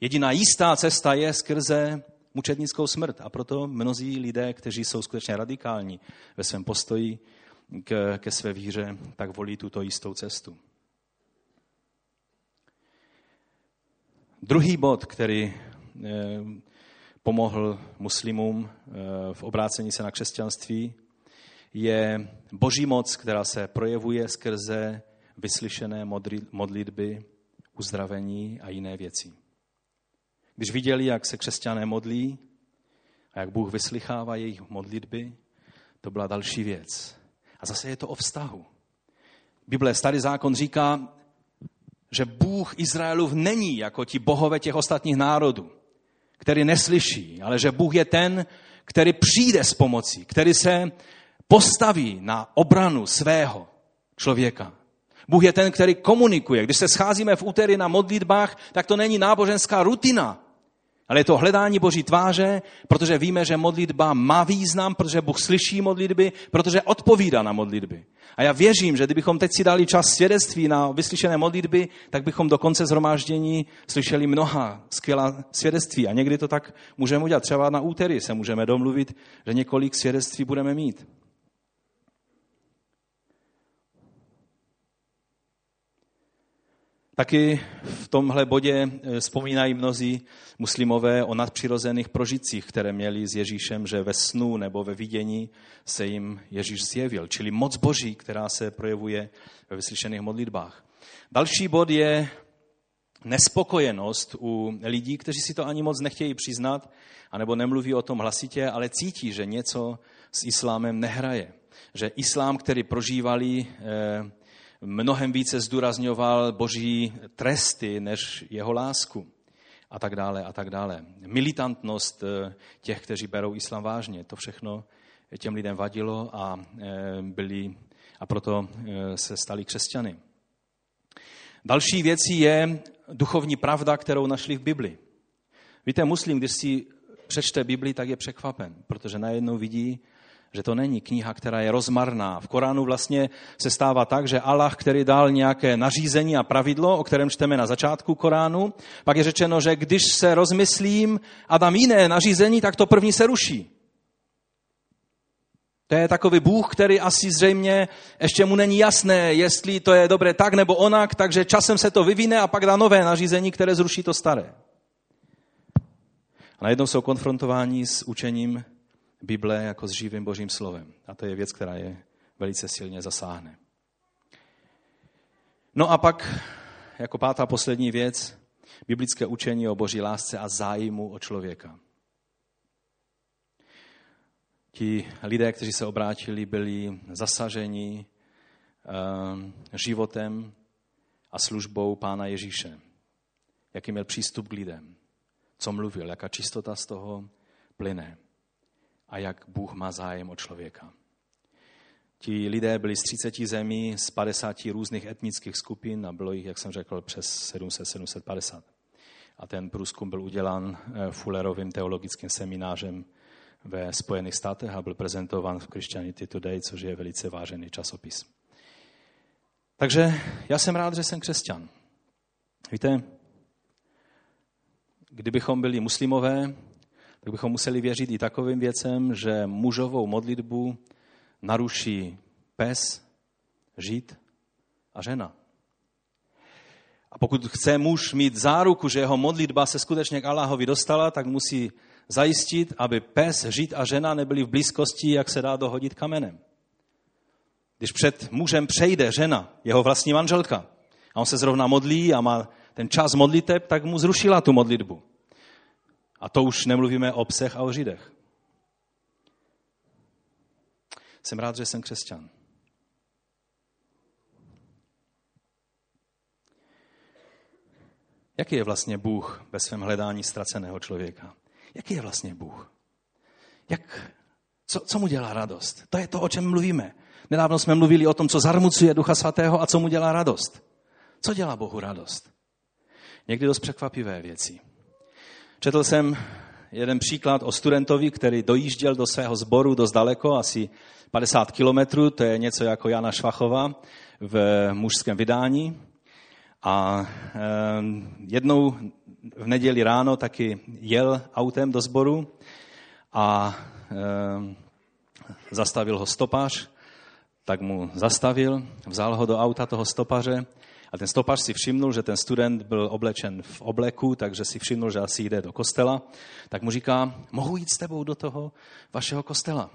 Jediná jistá cesta je skrze mučednickou smrt. A proto mnozí lidé, kteří jsou skutečně radikální ve svém postoji k, ke své víře, tak volí tuto jistou cestu. Druhý bod, který eh, pomohl muslimům eh, v obrácení se na křesťanství, je boží moc, která se projevuje skrze vyslyšené modlitby, uzdravení a jiné věci. Když viděli, jak se křesťané modlí a jak Bůh vyslychává jejich modlitby, to byla další věc. A zase je to o vztahu. Bible, starý zákon říká, že Bůh Izraelův není jako ti bohové těch ostatních národů, který neslyší, ale že Bůh je ten, který přijde s pomocí, který se postaví na obranu svého člověka. Bůh je ten, který komunikuje. Když se scházíme v úterý na modlitbách, tak to není náboženská rutina, ale je to hledání Boží tváře, protože víme, že modlitba má význam, protože Bůh slyší modlitby, protože odpovídá na modlitby. A já věřím, že kdybychom teď si dali čas svědectví na vyslyšené modlitby, tak bychom do konce zhromáždění slyšeli mnoha skvělá svědectví. A někdy to tak můžeme udělat. Třeba na úterý se můžeme domluvit, že několik svědectví budeme mít. Taky v tomhle bodě eh, vzpomínají mnozí muslimové o nadpřirozených prožitcích, které měli s Ježíšem, že ve snu nebo ve vidění se jim Ježíš zjevil. Čili moc boží, která se projevuje ve vyslyšených modlitbách. Další bod je nespokojenost u lidí, kteří si to ani moc nechtějí přiznat, anebo nemluví o tom hlasitě, ale cítí, že něco s islámem nehraje. Že islám, který prožívali, eh, mnohem více zdůrazňoval boží tresty než jeho lásku a tak dále a tak dále. Militantnost eh, těch, kteří berou islám vážně, to všechno těm lidem vadilo a, eh, byli, a proto eh, se stali křesťany. Další věcí je duchovní pravda, kterou našli v Bibli. Víte, muslim, když si přečte Bibli, tak je překvapen, protože najednou vidí, že to není kniha, která je rozmarná. V Koránu vlastně se stává tak, že Allah, který dal nějaké nařízení a pravidlo, o kterém čteme na začátku Koránu, pak je řečeno, že když se rozmyslím a dám jiné nařízení, tak to první se ruší. To je takový Bůh, který asi zřejmě ještě mu není jasné, jestli to je dobré tak nebo onak, takže časem se to vyvine a pak dá nové nařízení, které zruší to staré. A najednou jsou konfrontováni s učením Bible jako s živým božím slovem. A to je věc, která je velice silně zasáhne. No a pak, jako pátá poslední věc, biblické učení o boží lásce a zájmu o člověka. Ti lidé, kteří se obrátili, byli zasaženi uh, životem a službou Pána Ježíše. Jaký měl přístup k lidem, co mluvil, jaká čistota z toho plyne a jak Bůh má zájem o člověka. Ti lidé byli z 30 zemí, z 50 různých etnických skupin a bylo jich, jak jsem řekl, přes 700-750. A ten průzkum byl udělán eh, Fullerovým teologickým seminářem ve Spojených státech a byl prezentován v Christianity Today, což je velice vážený časopis. Takže já jsem rád, že jsem křesťan. Víte, kdybychom byli muslimové, tak bychom museli věřit i takovým věcem, že mužovou modlitbu naruší pes, žít a žena. A pokud chce muž mít záruku, že jeho modlitba se skutečně k Allahovi dostala, tak musí zajistit, aby pes, žít a žena nebyli v blízkosti, jak se dá dohodit kamenem. Když před mužem přejde žena, jeho vlastní manželka, a on se zrovna modlí a má ten čas modliteb, tak mu zrušila tu modlitbu. A to už nemluvíme o psech a o židech. Jsem rád, že jsem křesťan. Jaký je vlastně Bůh ve svém hledání ztraceného člověka? Jaký je vlastně Bůh? Jak, co, co mu dělá radost? To je to, o čem mluvíme. Nedávno jsme mluvili o tom, co zarmucuje Ducha Svatého a co mu dělá radost. Co dělá Bohu radost? Někdy dost překvapivé věci. Četl jsem jeden příklad o studentovi, který dojížděl do svého sboru dost daleko, asi 50 kilometrů, to je něco jako Jana Švachova v mužském vydání. A jednou v neděli ráno taky jel autem do sboru a zastavil ho stopář, tak mu zastavil, vzal ho do auta toho stopaře a ten stopař si všimnul, že ten student byl oblečen v obleku, takže si všimnul, že asi jde do kostela. Tak mu říká, mohu jít s tebou do toho vašeho kostela?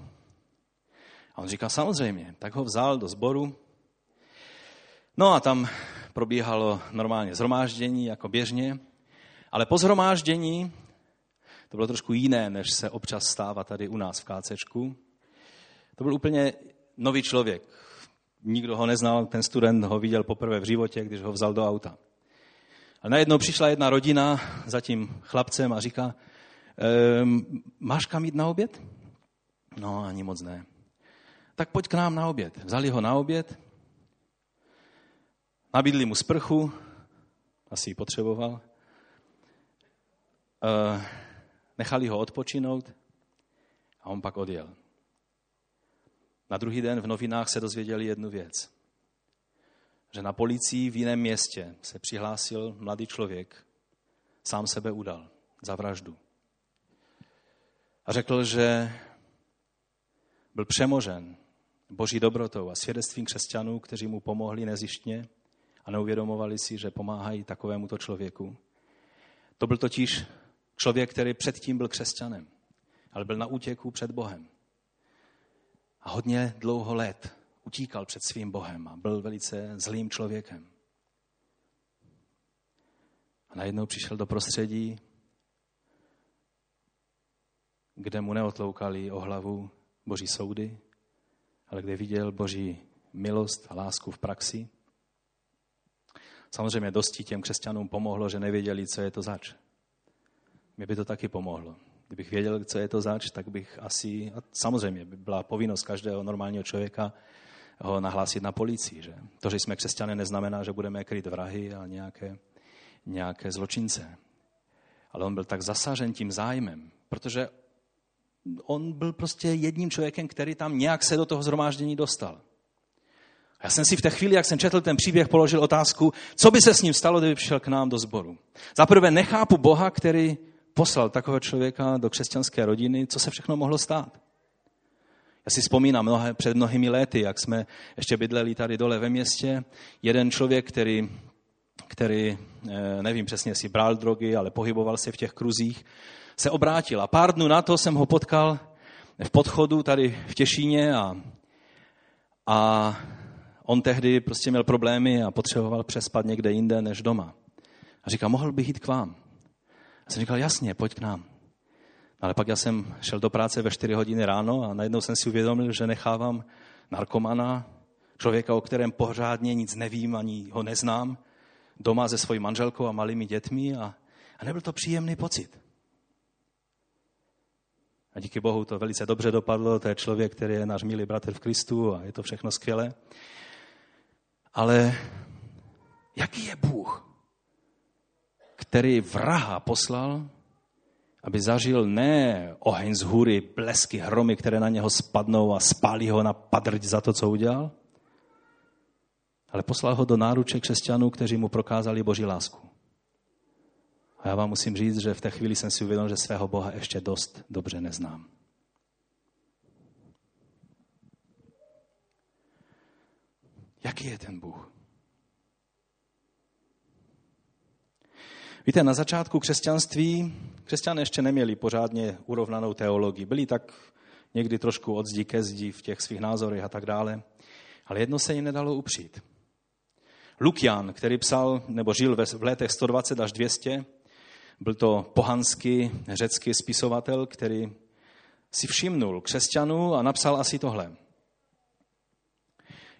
A on říká, samozřejmě. Tak ho vzal do sboru. No a tam probíhalo normálně zhromáždění, jako běžně. Ale po zhromáždění, to bylo trošku jiné, než se občas stává tady u nás v KCčku, to byl úplně nový člověk. Nikdo ho neznal, ten student ho viděl poprvé v životě, když ho vzal do auta. A najednou přišla jedna rodina za tím chlapcem a říká, ehm, máš kam jít na oběd? No, ani moc ne. Tak pojď k nám na oběd. Vzali ho na oběd, nabídli mu sprchu, asi ji potřeboval, ehm, nechali ho odpočinout a on pak odjel. Na druhý den v novinách se dozvěděli jednu věc. Že na policii v jiném městě se přihlásil mladý člověk, sám sebe udal za vraždu. A řekl, že byl přemožen boží dobrotou a svědectvím křesťanů, kteří mu pomohli nezištně a neuvědomovali si, že pomáhají takovémuto člověku. To byl totiž člověk, který předtím byl křesťanem, ale byl na útěku před Bohem a hodně dlouho let utíkal před svým Bohem a byl velice zlým člověkem. A najednou přišel do prostředí, kde mu neotloukali o hlavu boží soudy, ale kde viděl boží milost a lásku v praxi. Samozřejmě dosti těm křesťanům pomohlo, že nevěděli, co je to zač. Mě by to taky pomohlo. Kdybych věděl, co je to zač, tak bych asi, a samozřejmě by byla povinnost každého normálního člověka ho nahlásit na policii. Že? To, že jsme křesťané, neznamená, že budeme kryt vrahy a nějaké, nějaké zločince. Ale on byl tak zasažen tím zájmem, protože on byl prostě jedním člověkem, který tam nějak se do toho zhromáždění dostal. Já jsem si v té chvíli, jak jsem četl ten příběh, položil otázku, co by se s ním stalo, kdyby přišel k nám do sboru. Za prvé nechápu Boha, který poslal takového člověka do křesťanské rodiny, co se všechno mohlo stát. Já si vzpomínám mnohé, před mnohými lety, jak jsme ještě bydleli tady dole ve městě, jeden člověk, který, který eh, nevím přesně, si bral drogy, ale pohyboval se v těch kruzích, se obrátil. A pár dnů na to jsem ho potkal v podchodu tady v Těšíně a, a on tehdy prostě měl problémy a potřeboval přespat někde jinde než doma. A říká, mohl bych jít k vám. Já jsem říkal, jasně, pojď k nám. Ale pak já jsem šel do práce ve 4 hodiny ráno a najednou jsem si uvědomil, že nechávám narkomana, člověka, o kterém pořádně nic nevím, ani ho neznám, doma se svojí manželkou a malými dětmi a, a nebyl to příjemný pocit. A díky Bohu to velice dobře dopadlo, to je člověk, který je náš milý bratr v Kristu a je to všechno skvělé. Ale jaký je Bůh? Který vraha poslal, aby zažil ne oheň z hůry, blesky, hromy, které na něho spadnou a spálí ho na padrť za to, co udělal, ale poslal ho do náruče křesťanů, kteří mu prokázali Boží lásku. A já vám musím říct, že v té chvíli jsem si uvědomil, že svého Boha ještě dost dobře neznám. Jaký je ten Bůh? Víte, na začátku křesťanství křesťané ještě neměli pořádně urovnanou teologii. Byli tak někdy trošku od zdi ke zdi v těch svých názorech a tak dále. Ale jedno se jim nedalo upřít. Lukian, který psal nebo žil v letech 120 až 200, byl to pohanský řecký spisovatel, který si všimnul křesťanů a napsal asi tohle.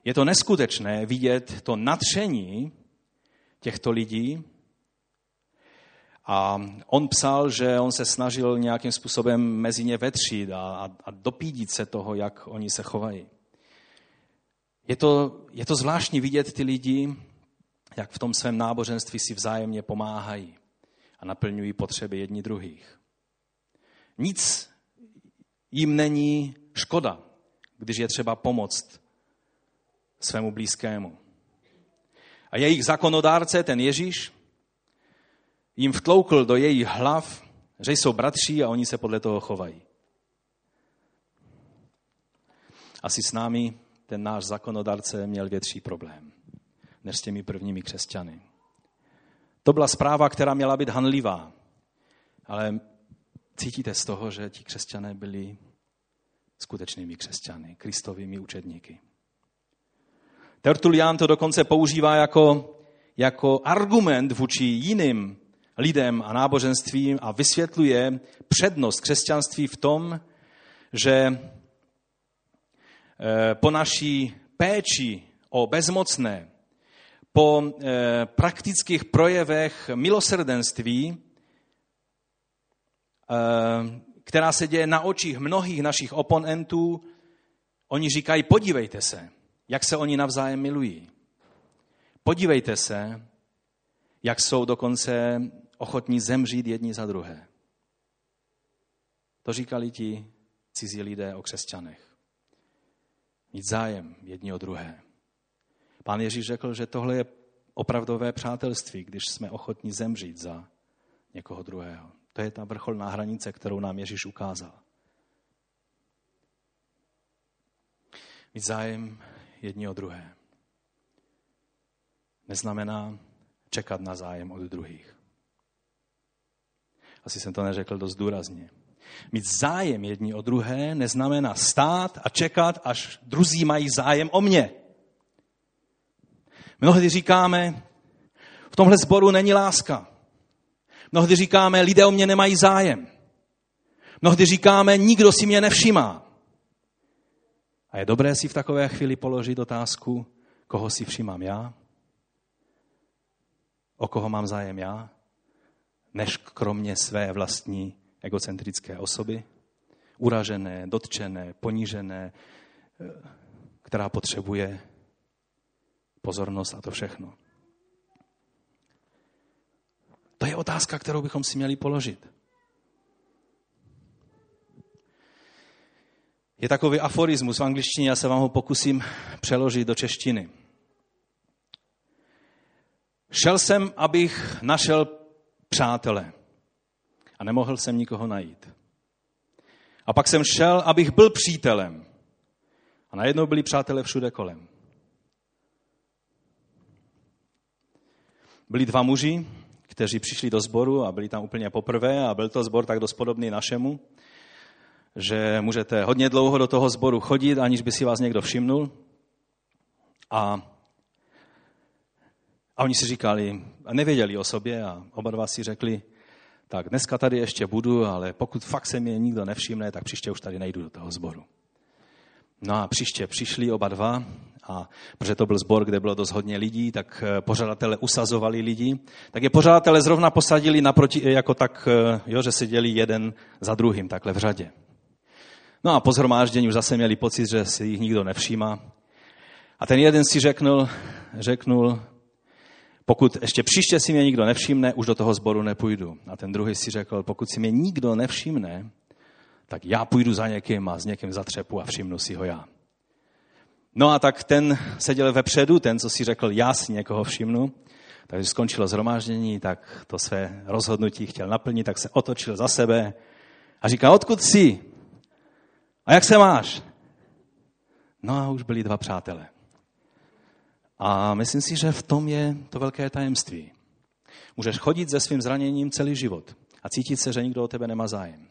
Je to neskutečné vidět to nadšení těchto lidí, a on psal, že on se snažil nějakým způsobem mezi ně vetřít a, a, a dopídit se toho, jak oni se chovají. Je to, je to zvláštní vidět ty lidi, jak v tom svém náboženství si vzájemně pomáhají a naplňují potřeby jedni druhých. Nic jim není škoda, když je třeba pomoct svému blízkému. A jejich zákonodárce, ten Ježíš, jim vtloukl do jejich hlav, že jsou bratří a oni se podle toho chovají. Asi s námi ten náš zákonodárce měl větší problém než s těmi prvními křesťany. To byla zpráva, která měla být hanlivá, ale cítíte z toho, že ti křesťané byli skutečnými křesťany, kristovými učedníky. Tertulian to dokonce používá jako, jako argument vůči jiným lidem a náboženstvím a vysvětluje přednost křesťanství v tom, že eh, po naší péči o bezmocné, po eh, praktických projevech milosrdenství, eh, která se děje na očích mnohých našich oponentů, oni říkají, podívejte se, jak se oni navzájem milují. Podívejte se, jak jsou dokonce ochotní zemřít jedni za druhé. To říkali ti cizí lidé o křesťanech. Mít zájem jedni o druhé. Pán Ježíš řekl, že tohle je opravdové přátelství, když jsme ochotní zemřít za někoho druhého. To je ta vrcholná hranice, kterou nám Ježíš ukázal. Mít zájem jedni o druhé. Neznamená čekat na zájem od druhých. Asi jsem to neřekl dost důrazně. Mít zájem jedni o druhé neznamená stát a čekat, až druzí mají zájem o mě. Mnohdy říkáme, v tomhle sboru není láska. Mnohdy říkáme, lidé o mě nemají zájem. Mnohdy říkáme, nikdo si mě nevšimá. A je dobré si v takové chvíli položit otázku, koho si všímám já? O koho mám zájem já? Než kromě své vlastní egocentrické osoby? Uražené, dotčené, ponížené, eh, která potřebuje pozornost a to všechno. To je otázka, kterou bychom si měli položit. Je takový aforismus v angličtině, já se vám ho pokusím přeložit do češtiny. Šel jsem, abych našel přátele a nemohl jsem nikoho najít. A pak jsem šel, abych byl přítelem. A najednou byli přátelé všude kolem. Byli dva muži, kteří přišli do sboru a byli tam úplně poprvé a byl to sbor tak dost podobný našemu, že můžete hodně dlouho do toho sboru chodit, aniž by si vás někdo všimnul. A, a oni si říkali, a nevěděli o sobě a oba dva si řekli, tak dneska tady ještě budu, ale pokud fakt se mě nikdo nevšimne, tak příště už tady nejdu do toho sboru. No a příště přišli oba dva a protože to byl sbor, kde bylo dost hodně lidí, tak eh, pořadatelé usazovali lidi. Tak je pořadatelé zrovna posadili naproti, eh, jako tak, eh, jo, že seděli jeden za druhým, takhle v řadě. No a po zhromáždění už zase měli pocit, že si jich nikdo nevšímá. A ten jeden si řeknul, řeknul, pokud ještě příště si mě nikdo nevšimne, už do toho sboru nepůjdu. A ten druhý si řekl, pokud si mě nikdo nevšimne, tak já půjdu za někým a s někým zatřepu a všimnu si ho já. No a tak ten seděl vepředu, ten, co si řekl, já si někoho všimnu. Takže skončilo zhromáždění, tak to své rozhodnutí chtěl naplnit, tak se otočil za sebe a říká, odkud jsi? A jak se máš? No a už byli dva přátelé. A myslím si, že v tom je to velké tajemství. Můžeš chodit se svým zraněním celý život a cítit se, že nikdo o tebe nemá zájem.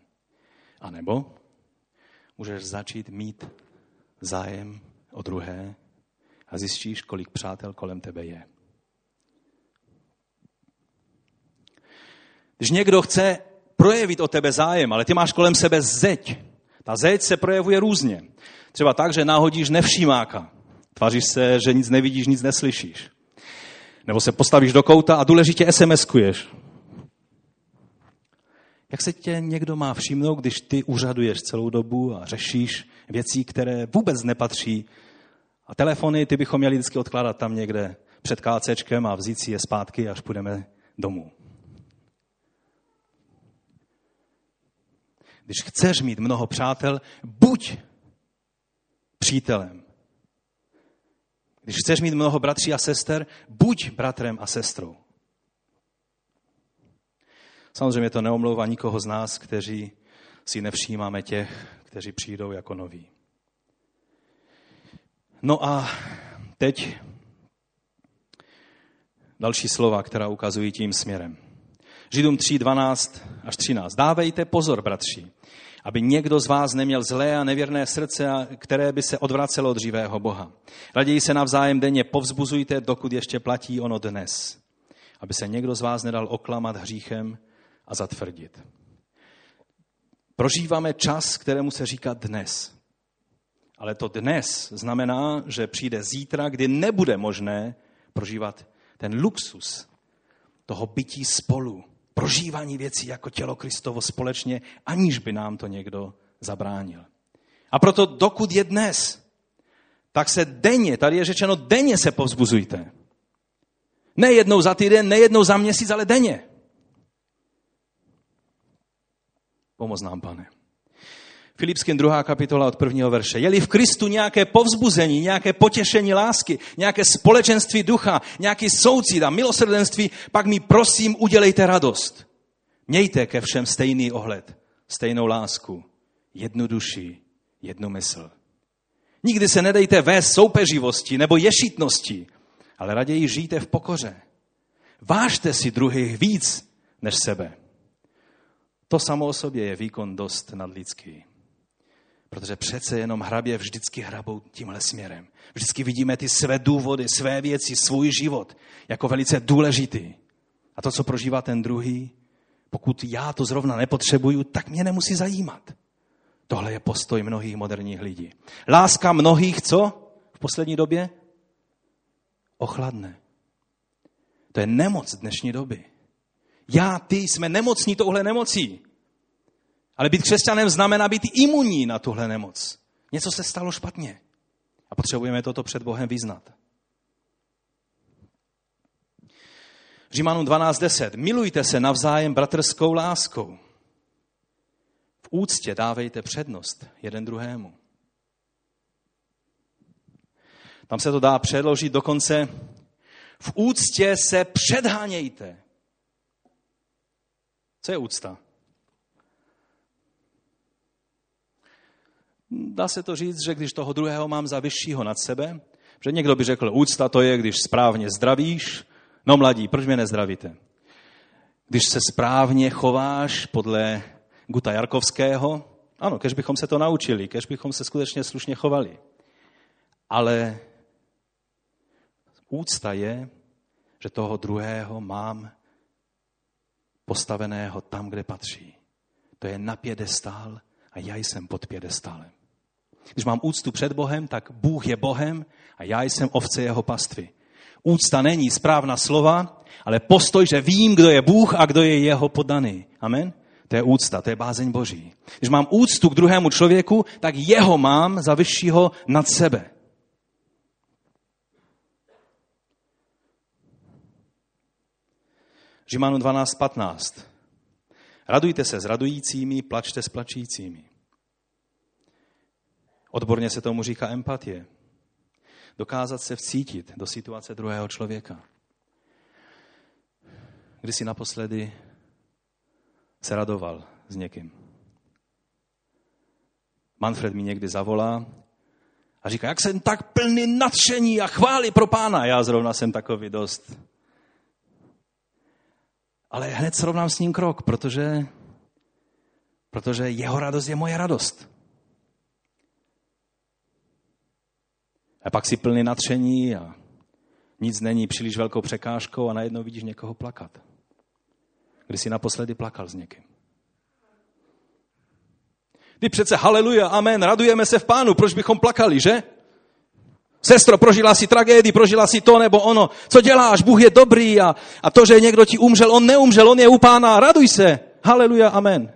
A nebo můžeš začít mít zájem o druhé a zjistíš, kolik přátel kolem tebe je. Když někdo chce projevit o tebe zájem, ale ty máš kolem sebe zeď, ta zeď se projevuje různě. Třeba tak, že náhodíš nevšímáka. Tváříš se, že nic nevidíš, nic neslyšíš. Nebo se postavíš do kouta a důležitě SMS-kuješ. Jak se tě někdo má všimnout, když ty úřaduješ celou dobu a řešíš věcí, které vůbec nepatří a telefony ty bychom měli vždycky odkládat tam někde před kácečkem a vzít si je zpátky, až půjdeme domů. Když chceš mít mnoho přátel, buď přítelem. Když chceš mít mnoho bratří a sester, buď bratrem a sestrou. Samozřejmě to neomlouvá nikoho z nás, kteří si nevšímáme těch, kteří přijdou jako noví. No a teď další slova, která ukazují tím směrem. Židům 3, 12 až 13. Dávejte pozor, bratři, aby někdo z vás neměl zlé a nevěrné srdce, které by se odvracelo od živého Boha. Raději se navzájem denně povzbuzujte, dokud ještě platí ono dnes. Aby se někdo z vás nedal oklamat hříchem a zatvrdit. Prožíváme čas, kterému se říká dnes. Ale to dnes znamená, že přijde zítra, kdy nebude možné prožívat ten luxus toho bytí spolu, prožívání věcí jako tělo Kristovo společně, aniž by nám to někdo zabránil. A proto dokud je dnes, tak se denně, tady je řečeno, denně se povzbuzujte. Ne jednou za týden, ne jednou za měsíc, ale denně. Pomoz nám, pane. Filipským druhá kapitola od prvního verše. Je-li v Kristu nějaké povzbuzení, nějaké potěšení lásky, nějaké společenství ducha, nějaký soucit a milosrdenství, pak mi prosím udělejte radost. Mějte ke všem stejný ohled, stejnou lásku, jednu duši, jednu mysl. Nikdy se nedejte vést soupeřivosti nebo ješitnosti, ale raději žijte v pokoře. Vážte si druhých víc než sebe. To samo o sobě je výkon dost nadlidský. Protože přece jenom hrabě vždycky hrabou tímhle směrem. Vždycky vidíme ty své důvody, své věci, svůj život jako velice důležitý. A to, co prožívá ten druhý, pokud já to zrovna nepotřebuju, tak mě nemusí zajímat. Tohle je postoj mnohých moderních lidí. Láska mnohých, co v poslední době? Ochladne. To je nemoc dnešní doby. Já, ty jsme nemocní touhle nemocí. Ale být křesťanem znamená být imunní na tuhle nemoc. Něco se stalo špatně. A potřebujeme toto před Bohem vyznat. Římanům 12.10. Milujte se navzájem bratrskou láskou. V úctě dávejte přednost jeden druhému. Tam se to dá předložit dokonce v úctě se předhánějte. Co je úcta? Dá se to říct, že když toho druhého mám za vyššího nad sebe, že někdo by řekl, úcta to je, když správně zdravíš, no mladí, proč mě nezdravíte? Když se správně chováš podle Guta Jarkovského, ano, kež bychom se to naučili, kež bychom se skutečně slušně chovali. Ale úcta je, že toho druhého mám postaveného tam, kde patří. To je na pědestál a já jsem pod pědestálem. Když mám úctu před Bohem, tak Bůh je Bohem a já jsem ovce jeho pastvy. Úcta není správná slova, ale postoj, že vím, kdo je Bůh a kdo je jeho podaný. Amen? To je úcta, to je bázeň Boží. Když mám úctu k druhému člověku, tak jeho mám za vyššího nad sebe. Žimánu 12.15. Radujte se s radujícími, plačte s plačícími. Odborně se tomu říká empatie. Dokázat se vcítit do situace druhého člověka. Kdy si naposledy se radoval s někým. Manfred mi někdy zavolá a říká, jak jsem tak plný nadšení a chvály pro pána. Já zrovna jsem takový dost. Ale hned srovnám s ním krok, protože, protože jeho radost je moje radost. A pak si plný natření a nic není příliš velkou překážkou a najednou vidíš někoho plakat. Kdy jsi naposledy plakal s někým. Ty přece haleluja, amen, radujeme se v pánu, proč bychom plakali, že? Sestro, prožila si tragédii, prožila si to nebo ono. Co děláš? Bůh je dobrý a, a to, že někdo ti umřel, on neumřel, on je u pána. Raduj se. Haleluja, amen.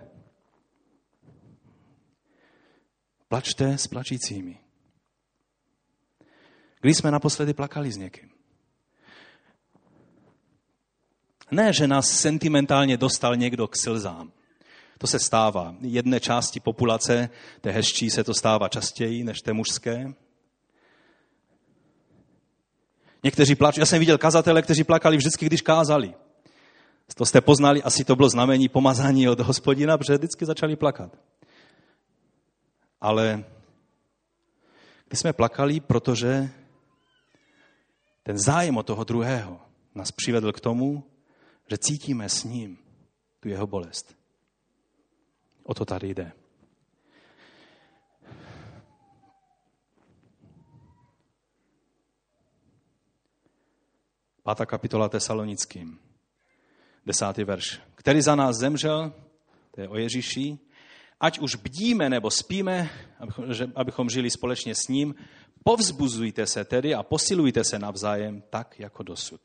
Plačte s plačícími. Kdy jsme naposledy plakali s někým? Ne, že nás sentimentálně dostal někdo k slzám. To se stává. Jedné části populace, té hezčí, se to stává častěji než té mužské. Někteří plačou. Já jsem viděl kazatele, kteří plakali vždycky, když kázali. To jste poznali, asi to bylo znamení pomazání od hospodina, protože vždycky začali plakat. Ale my jsme plakali, protože ten zájem o toho druhého nás přivedl k tomu, že cítíme s ním tu jeho bolest. O to tady jde. Pátá kapitola Tesalonickým, desátý verš. Který za nás zemřel, to je o Ježíši, ať už bdíme nebo spíme, abychom žili společně s ním, povzbuzujte se tedy a posilujte se navzájem tak, jako dosud.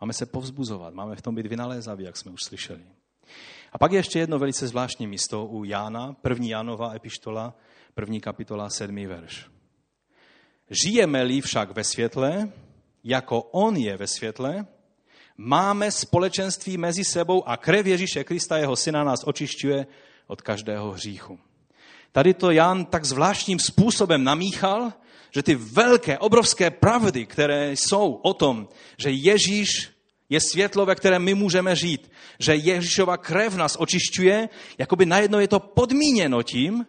Máme se povzbuzovat, máme v tom být vynalézaví, jak jsme už slyšeli. A pak je ještě jedno velice zvláštní místo u Jána, první Jánova epištola, první kapitola, sedmý verš. Žijeme-li však ve světle, jako on je ve světle, máme společenství mezi sebou a krev Ježíše Krista, jeho syna, nás očišťuje od každého hříchu. Tady to Jan tak zvláštním způsobem namíchal, že ty velké, obrovské pravdy, které jsou o tom, že Ježíš je světlo, ve kterém my můžeme žít, že Ježíšova krev nás očišťuje, jakoby najednou je to podmíněno tím,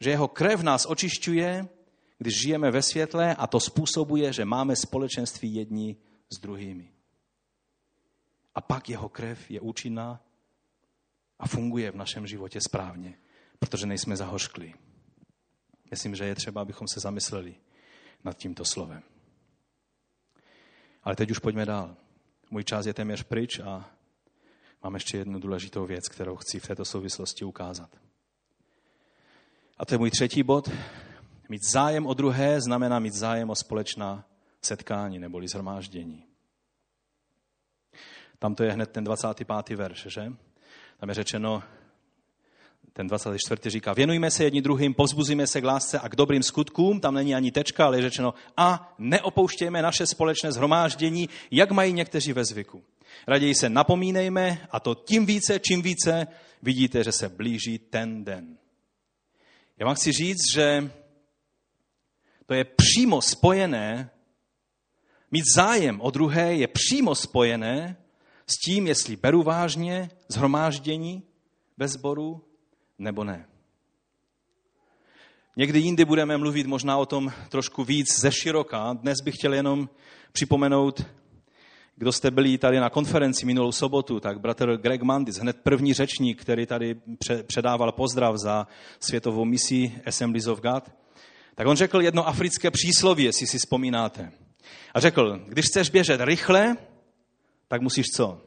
že jeho krev nás očišťuje, když žijeme ve světle a to způsobuje, že máme společenství jedni s druhými. A pak jeho krev je účinná a funguje v našem životě správně, protože nejsme zahořkli. Myslím, že je třeba, abychom se zamysleli nad tímto slovem. Ale teď už pojďme dál. Můj čas je téměř pryč a mám ještě jednu důležitou věc, kterou chci v této souvislosti ukázat. A to je můj třetí bod. Mít zájem o druhé znamená mít zájem o společná setkání neboli zhromáždění. Tam to je hned ten 25. verš, že? Tam je řečeno, ten 24. říká, věnujme se jedni druhým, povzbuzíme se k lásce a k dobrým skutkům, tam není ani tečka, ale je řečeno, a neopouštějme naše společné zhromáždění, jak mají někteří ve zvyku. Raději se napomínejme a to tím více, čím více vidíte, že se blíží ten den. Já vám chci říct, že to je přímo spojené, mít zájem o druhé je přímo spojené s tím, jestli beru vážně zhromáždění ve sboru nebo ne. Někdy jindy budeme mluvit možná o tom trošku víc ze široka. Dnes bych chtěl jenom připomenout, kdo jste byli tady na konferenci minulou sobotu, tak bratr Greg Mandis, hned první řečník, který tady předával pozdrav za světovou misi Assemblies of God, tak on řekl jedno africké přísloví, jestli si vzpomínáte. A řekl, když chceš běžet rychle, tak musíš co?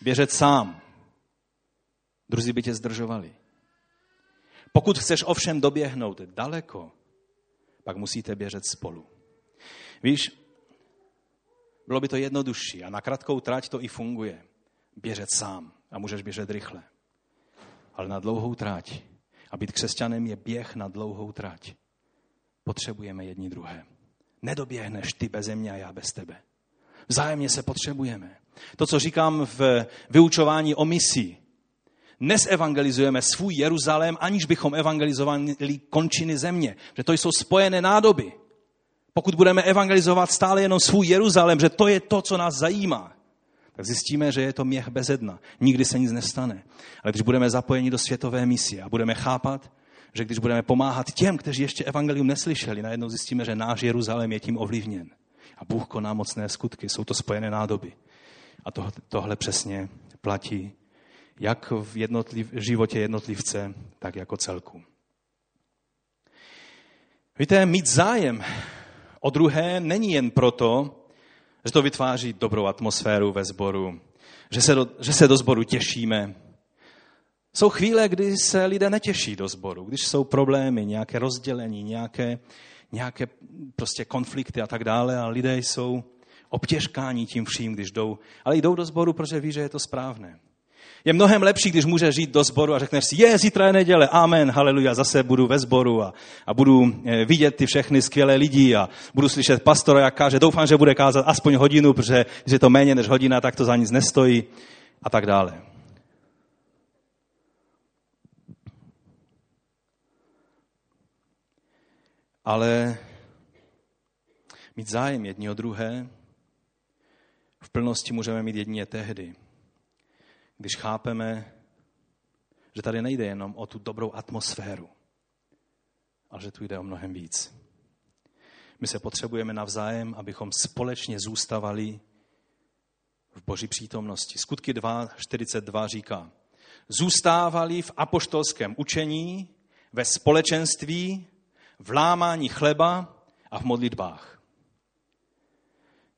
Běžet sám. Druzí by tě zdržovali. Pokud chceš ovšem doběhnout daleko, pak musíte běžet spolu. Víš, bylo by to jednodušší a na krátkou trať to i funguje. Běžet sám a můžeš běžet rychle. Ale na dlouhou trať. A být křesťanem je běh na dlouhou trať. Potřebujeme jedni druhé. Nedoběhneš ty bez mě a já bez tebe. Vzájemně se potřebujeme. To, co říkám v vyučování o nesevangelizujeme svůj Jeruzalém, aniž bychom evangelizovali končiny země. Že to jsou spojené nádoby. Pokud budeme evangelizovat stále jenom svůj Jeruzalém, že to je to, co nás zajímá, tak zjistíme, že je to měch bez jedna. Nikdy se nic nestane. Ale když budeme zapojeni do světové misie a budeme chápat, že když budeme pomáhat těm, kteří ještě evangelium neslyšeli, najednou zjistíme, že náš Jeruzalém je tím ovlivněn. A Bůh koná mocné skutky, jsou to spojené nádoby. A to, tohle přesně platí jak v jednotliv, životě jednotlivce, tak jako celku. Víte, mít zájem o druhé není jen proto, že to vytváří dobrou atmosféru ve sboru, že se do, že se do sboru těšíme. Jsou chvíle, kdy se lidé netěší do sboru, když jsou problémy, nějaké rozdělení, nějaké, nějaké prostě konflikty a tak dále a lidé jsou obtěžkáni tím vším, když jdou, ale jdou do sboru, protože ví, že je to správné. Je mnohem lepší, když může žít do sboru a řekneš si, je, zítra je neděle, amen, haleluja, zase budu ve sboru a, a budu eh, vidět ty všechny skvělé lidi a budu slyšet pastora, jak káže, doufám, že bude kázat aspoň hodinu, protože když je to méně než hodina, tak to za nic nestojí a tak dále. Ale mít zájem jedni o druhé, v plnosti můžeme mít jedině tehdy, když chápeme, že tady nejde jenom o tu dobrou atmosféru, ale že tu jde o mnohem víc. My se potřebujeme navzájem, abychom společně zůstavali v boží přítomnosti. Skutky 2.42 říká, zůstávali v apoštolském učení, ve společenství, v lámání chleba a v modlitbách.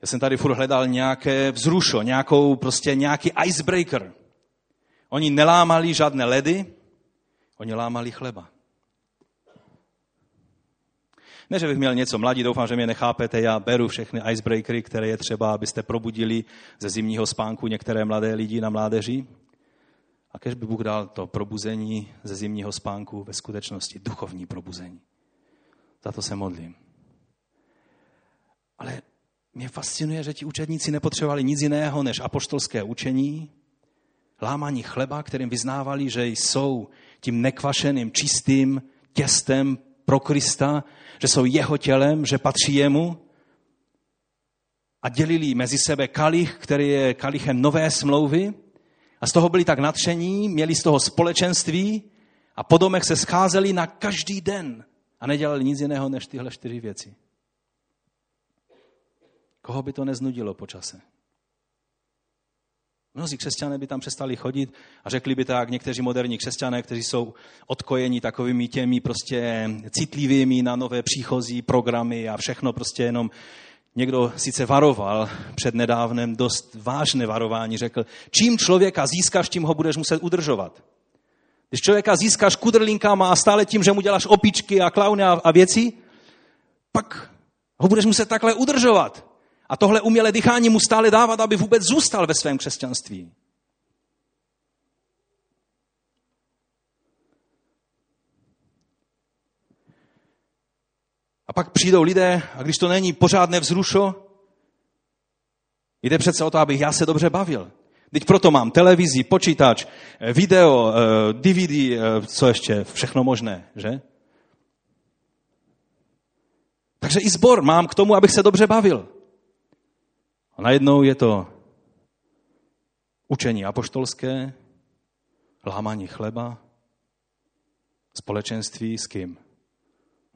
Já jsem tady furt hledal nějaké vzrušo, nějakou, prostě nějaký icebreaker. Oni nelámali žádné ledy, oni lámali chleba. Ne, že bych měl něco mladí, doufám, že mě nechápete, já beru všechny icebreakery, které je třeba, abyste probudili ze zimního spánku některé mladé lidi na mládeži. A kež by Bůh dal to probuzení ze zimního spánku ve skutečnosti, duchovní probuzení. Za to se modlím. Ale mě fascinuje, že ti učedníci nepotřebovali nic jiného než apoštolské učení, lámaní chleba, kterým vyznávali, že jsou tím nekvašeným, čistým těstem pro Krista, že jsou jeho tělem, že patří jemu. A dělili mezi sebe kalich, který je kalichem nové smlouvy. A z toho byli tak nadšení, měli z toho společenství a po domech se scházeli na každý den a nedělali nic jiného než tyhle čtyři věci. Koho by to neznudilo po čase? Mnozí křesťané by tam přestali chodit a řekli by tak někteří moderní křesťané, kteří jsou odkojeni takovými těmi prostě citlivými na nové příchozí programy a všechno prostě jenom někdo sice varoval před nedávnem, dost vážné varování, řekl, čím člověka získáš, tím ho budeš muset udržovat. Když člověka získáš kudrlinkama a stále tím, že mu děláš opičky a klauny a, a věci, pak ho budeš muset takhle udržovat. A tohle umělé dýchání mu stále dávat, aby vůbec zůstal ve svém křesťanství. A pak přijdou lidé, a když to není pořádné vzrušo, jde přece o to, abych já se dobře bavil. Teď proto mám televizi, počítač, video, DVD, eh, eh, co ještě, všechno možné, že? Takže i sbor mám k tomu, abych se dobře bavil. A najednou je to učení apoštolské, lámání chleba, společenství s kým?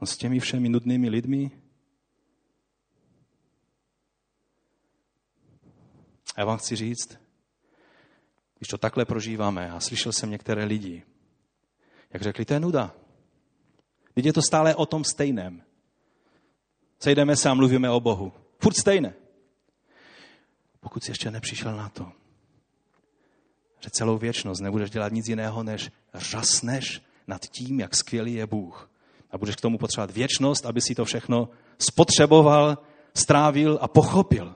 No s těmi všemi nudnými lidmi. A já vám chci říct, když to takhle prožíváme, a slyšel jsem některé lidi, jak řekli, to je nuda. Teď je to stále o tom stejném. Sejdeme se a mluvíme o Bohu. Furt stejné pokud jsi ještě nepřišel na to, že celou věčnost nebudeš dělat nic jiného, než řasneš nad tím, jak skvělý je Bůh. A budeš k tomu potřebovat věčnost, aby si to všechno spotřeboval, strávil a pochopil.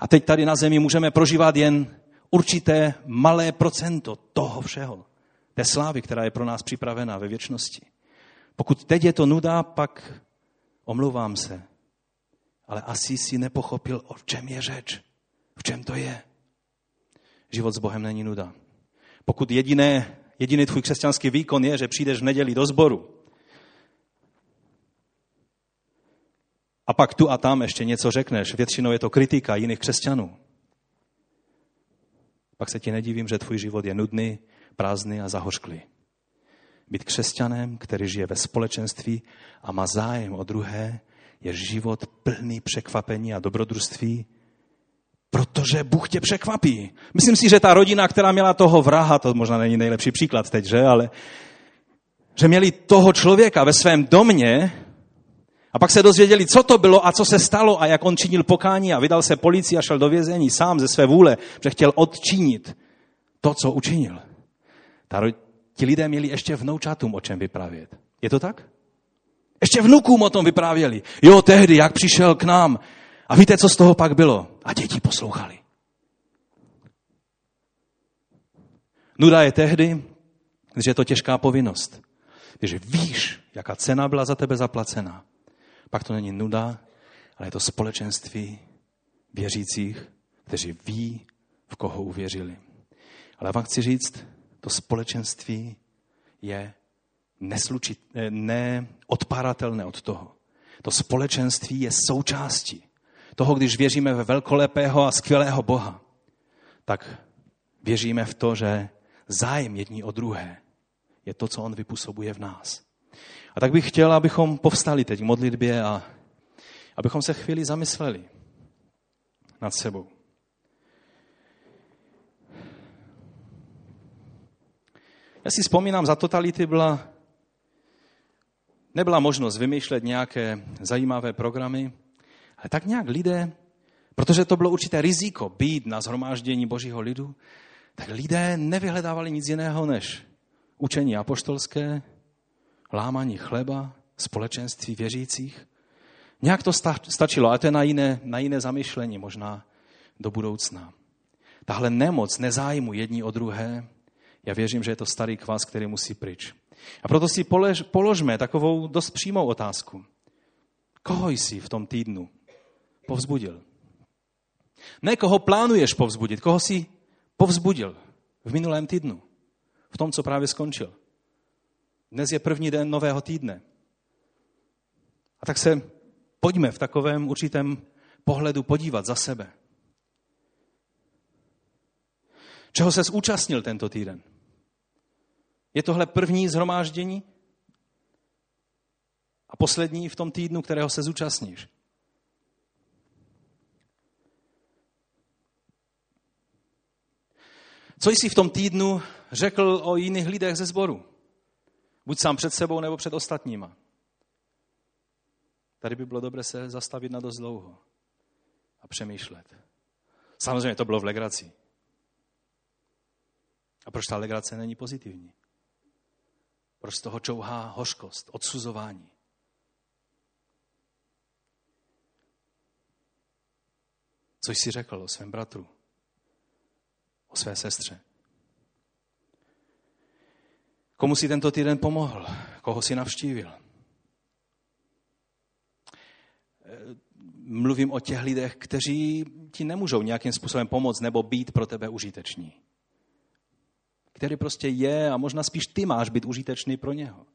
A teď tady na zemi můžeme prožívat jen určité malé procento toho všeho. Té slávy, která je pro nás připravena ve věčnosti. Pokud teď je to nuda, pak omlouvám se ale asi si nepochopil, o čem je řeč. V čem to je. Život s Bohem není nuda. Pokud jediné, jediný tvůj křesťanský výkon je, že přijdeš v neděli do sboru a pak tu a tam ještě něco řekneš, většinou je to kritika jiných křesťanů, pak se ti nedivím, že tvůj život je nudný, prázdný a zahořklý. Být křesťanem, který žije ve společenství a má zájem o druhé, je život plný překvapení a dobrodružství, protože Bůh tě překvapí. Myslím si, že ta rodina, která měla toho vraha, to možná není nejlepší příklad teď, že, ale že měli toho člověka ve svém domě a pak se dozvěděli, co to bylo a co se stalo a jak on činil pokání a vydal se policii a šel do vězení sám ze své vůle, že chtěl odčinit to, co učinil. Ta, ti lidé měli ještě vnoučatům o čem vyprávět. Je to tak? Ještě vnukům o tom vyprávěli. Jo, tehdy, jak přišel k nám. A víte, co z toho pak bylo? A děti poslouchali. Nuda je tehdy, když je to těžká povinnost. Když víš, jaká cena byla za tebe zaplacena. Pak to není nuda, ale je to společenství věřících, kteří ví, v koho uvěřili. Ale vám chci říct, to společenství je neslučit, eh, neodparatelné od toho. To společenství je součástí toho, když věříme ve velkolepého a skvělého Boha, tak věříme v to, že zájem jední o druhé je to, co on vypůsobuje v nás. A tak bych chtěl, abychom povstali teď v modlitbě a abychom se chvíli zamysleli nad sebou. Já si vzpomínám, za totality byla, nebyla možnost vymýšlet nějaké zajímavé programy, ale tak nějak lidé, protože to bylo určité riziko být na zhromáždění božího lidu, tak lidé nevyhledávali nic jiného než učení apoštolské, lámaní chleba, společenství věřících. Nějak to stačilo, ale to je na jiné, na jiné zamyšlení možná do budoucna. Tahle nemoc nezájmu jední o druhé, já věřím, že je to starý kvas, který musí pryč. A proto si polož, položme takovou dost přímou otázku. Koho jsi v tom týdnu povzbudil? Ne koho plánuješ povzbudit, koho jsi povzbudil v minulém týdnu, v tom, co právě skončil. Dnes je první den nového týdne. A tak se pojďme v takovém určitém pohledu podívat za sebe. Čeho se zúčastnil tento týden? Je tohle první zhromáždění? A poslední v tom týdnu, kterého se zúčastníš? Co jsi v tom týdnu řekl o jiných lidech ze sboru? Buď sám před sebou, nebo před ostatníma. Tady by bylo dobré se zastavit na dost dlouho a přemýšlet. Samozřejmě to bylo v legraci. A proč ta legrace není pozitivní? Proč toho čouhá hořkost, odsuzování? Co jsi řekl o svém bratru? O své sestře? Komu si tento týden pomohl? Koho si navštívil? Mluvím o těch lidech, kteří ti nemůžou nějakým způsobem pomoct nebo být pro tebe užiteční. Který prostě je a možná spíš ty máš být užitečný pro něho.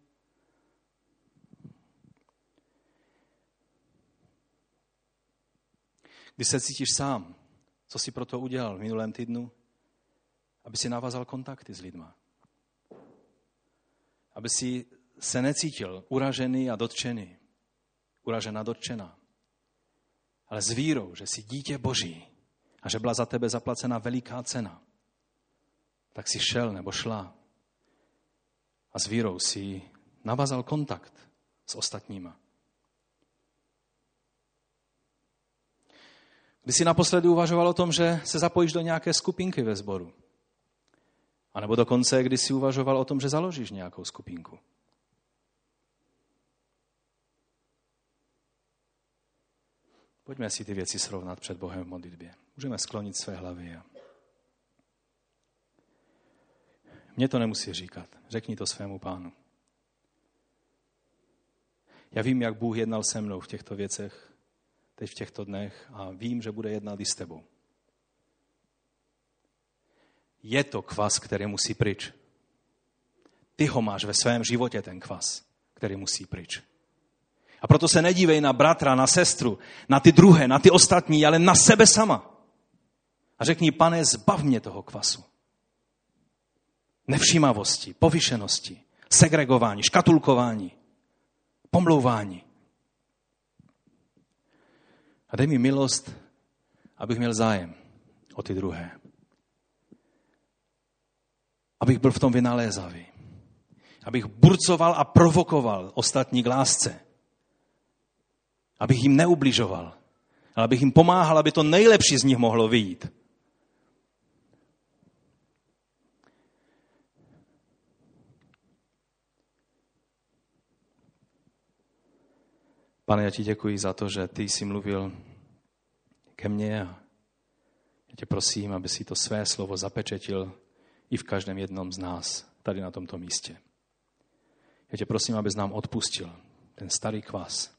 Když se cítíš sám, co jsi pro to udělal v minulém týdnu? Aby si navázal kontakty s lidma aby si se necítil uražený a dotčený, uražená, dotčená, ale s vírou, že jsi dítě Boží a že byla za tebe zaplacena veliká cena, tak si šel nebo šla a s vírou si navazal kontakt s ostatníma. Když jsi naposledy uvažoval o tom, že se zapojíš do nějaké skupinky ve sboru, a nebo dokonce, když si uvažoval o tom, že založíš nějakou skupinku. Pojďme si ty věci srovnat před Bohem v modlitbě. Můžeme sklonit své hlavy. A... Mně to nemusí říkat. Řekni to svému pánu. Já vím, jak Bůh jednal se mnou v těchto věcech, teď v těchto dnech a vím, že bude jednat i s tebou je to kvas, který musí pryč. Ty ho máš ve svém životě, ten kvas, který musí pryč. A proto se nedívej na bratra, na sestru, na ty druhé, na ty ostatní, ale na sebe sama. A řekni, pane, zbav mě toho kvasu. Nevšímavosti, povyšenosti, segregování, škatulkování, pomlouvání. A dej mi milost, abych měl zájem o ty druhé abych byl v tom vynalézavý. Abych burcoval a provokoval ostatní k lásce. Abych jim neubližoval, ale abych jim pomáhal, aby to nejlepší z nich mohlo vyjít. Pane, já ti děkuji za to, že ty jsi mluvil ke mně a já tě prosím, aby si to své slovo zapečetil i v každém jednom z nás tady na tomto místě. Já tě prosím, abys nám odpustil ten starý kvas.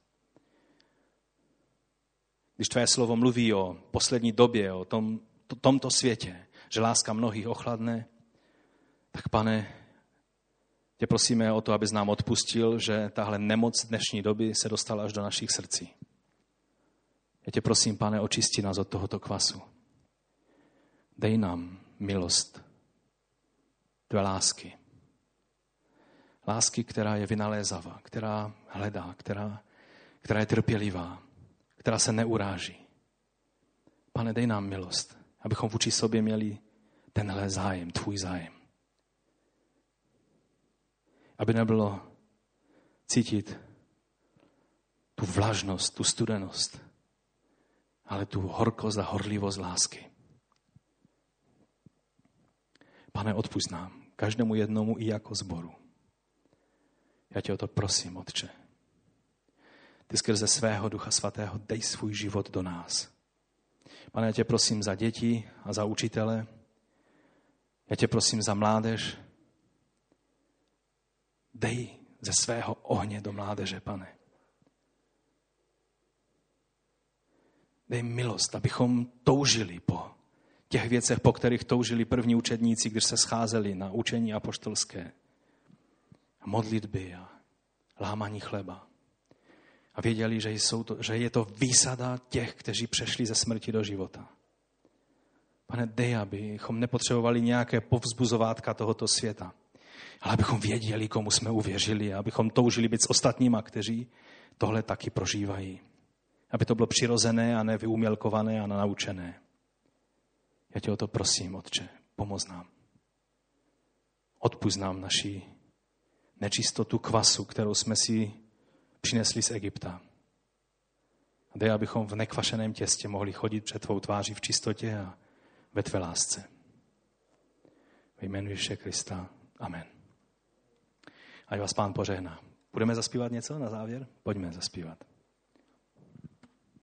Když tvé slovo mluví o poslední době, o tom, to, tomto světě, že láska mnohých ochladne, tak pane, Tě prosíme o to, abys nám odpustil, že tahle nemoc dnešní doby se dostala až do našich srdcí. Já tě prosím, pane, očisti nás od tohoto kvasu. Dej nám milost tvé lásky. Lásky, která je vynalézavá, která hledá, která, která je trpělivá, která se neuráží. Pane, dej nám milost, abychom vůči sobě měli tenhle zájem, tvůj zájem. Aby nebylo cítit tu vlažnost, tu studenost, ale tu horkost a horlivost lásky. Pane, odpust nám, každému jednomu i jako zboru. Já tě o to prosím, Otče. Ty skrze svého Ducha Svatého dej svůj život do nás. Pane, já tě prosím za děti a za učitele. Já tě prosím za mládež. Dej ze svého ohně do mládeže, pane. Dej milost, abychom toužili po těch věcech, po kterých toužili první učedníci, když se scházeli na učení apoštolské. A modlitby a lámaní chleba. A věděli, že, jsou to, že je to výsada těch, kteří přešli ze smrti do života. Pane, dej, abychom nepotřebovali nějaké povzbuzovátka tohoto světa, ale abychom věděli, komu jsme uvěřili abychom toužili být s ostatníma, kteří tohle taky prožívají. Aby to bylo přirozené a nevyumělkované a naučené. Já tě o to prosím, Otče, pomoz nám. Odpust nám naši nečistotu kvasu, kterou jsme si přinesli z Egypta. A dej, abychom v nekvašeném těstě mohli chodit před tvou tváří v čistotě a ve tvé lásce. Ve jménu Ježíše Krista. Amen. Ať vás pán požehná. Budeme zaspívat něco na závěr? Pojďme zaspívat.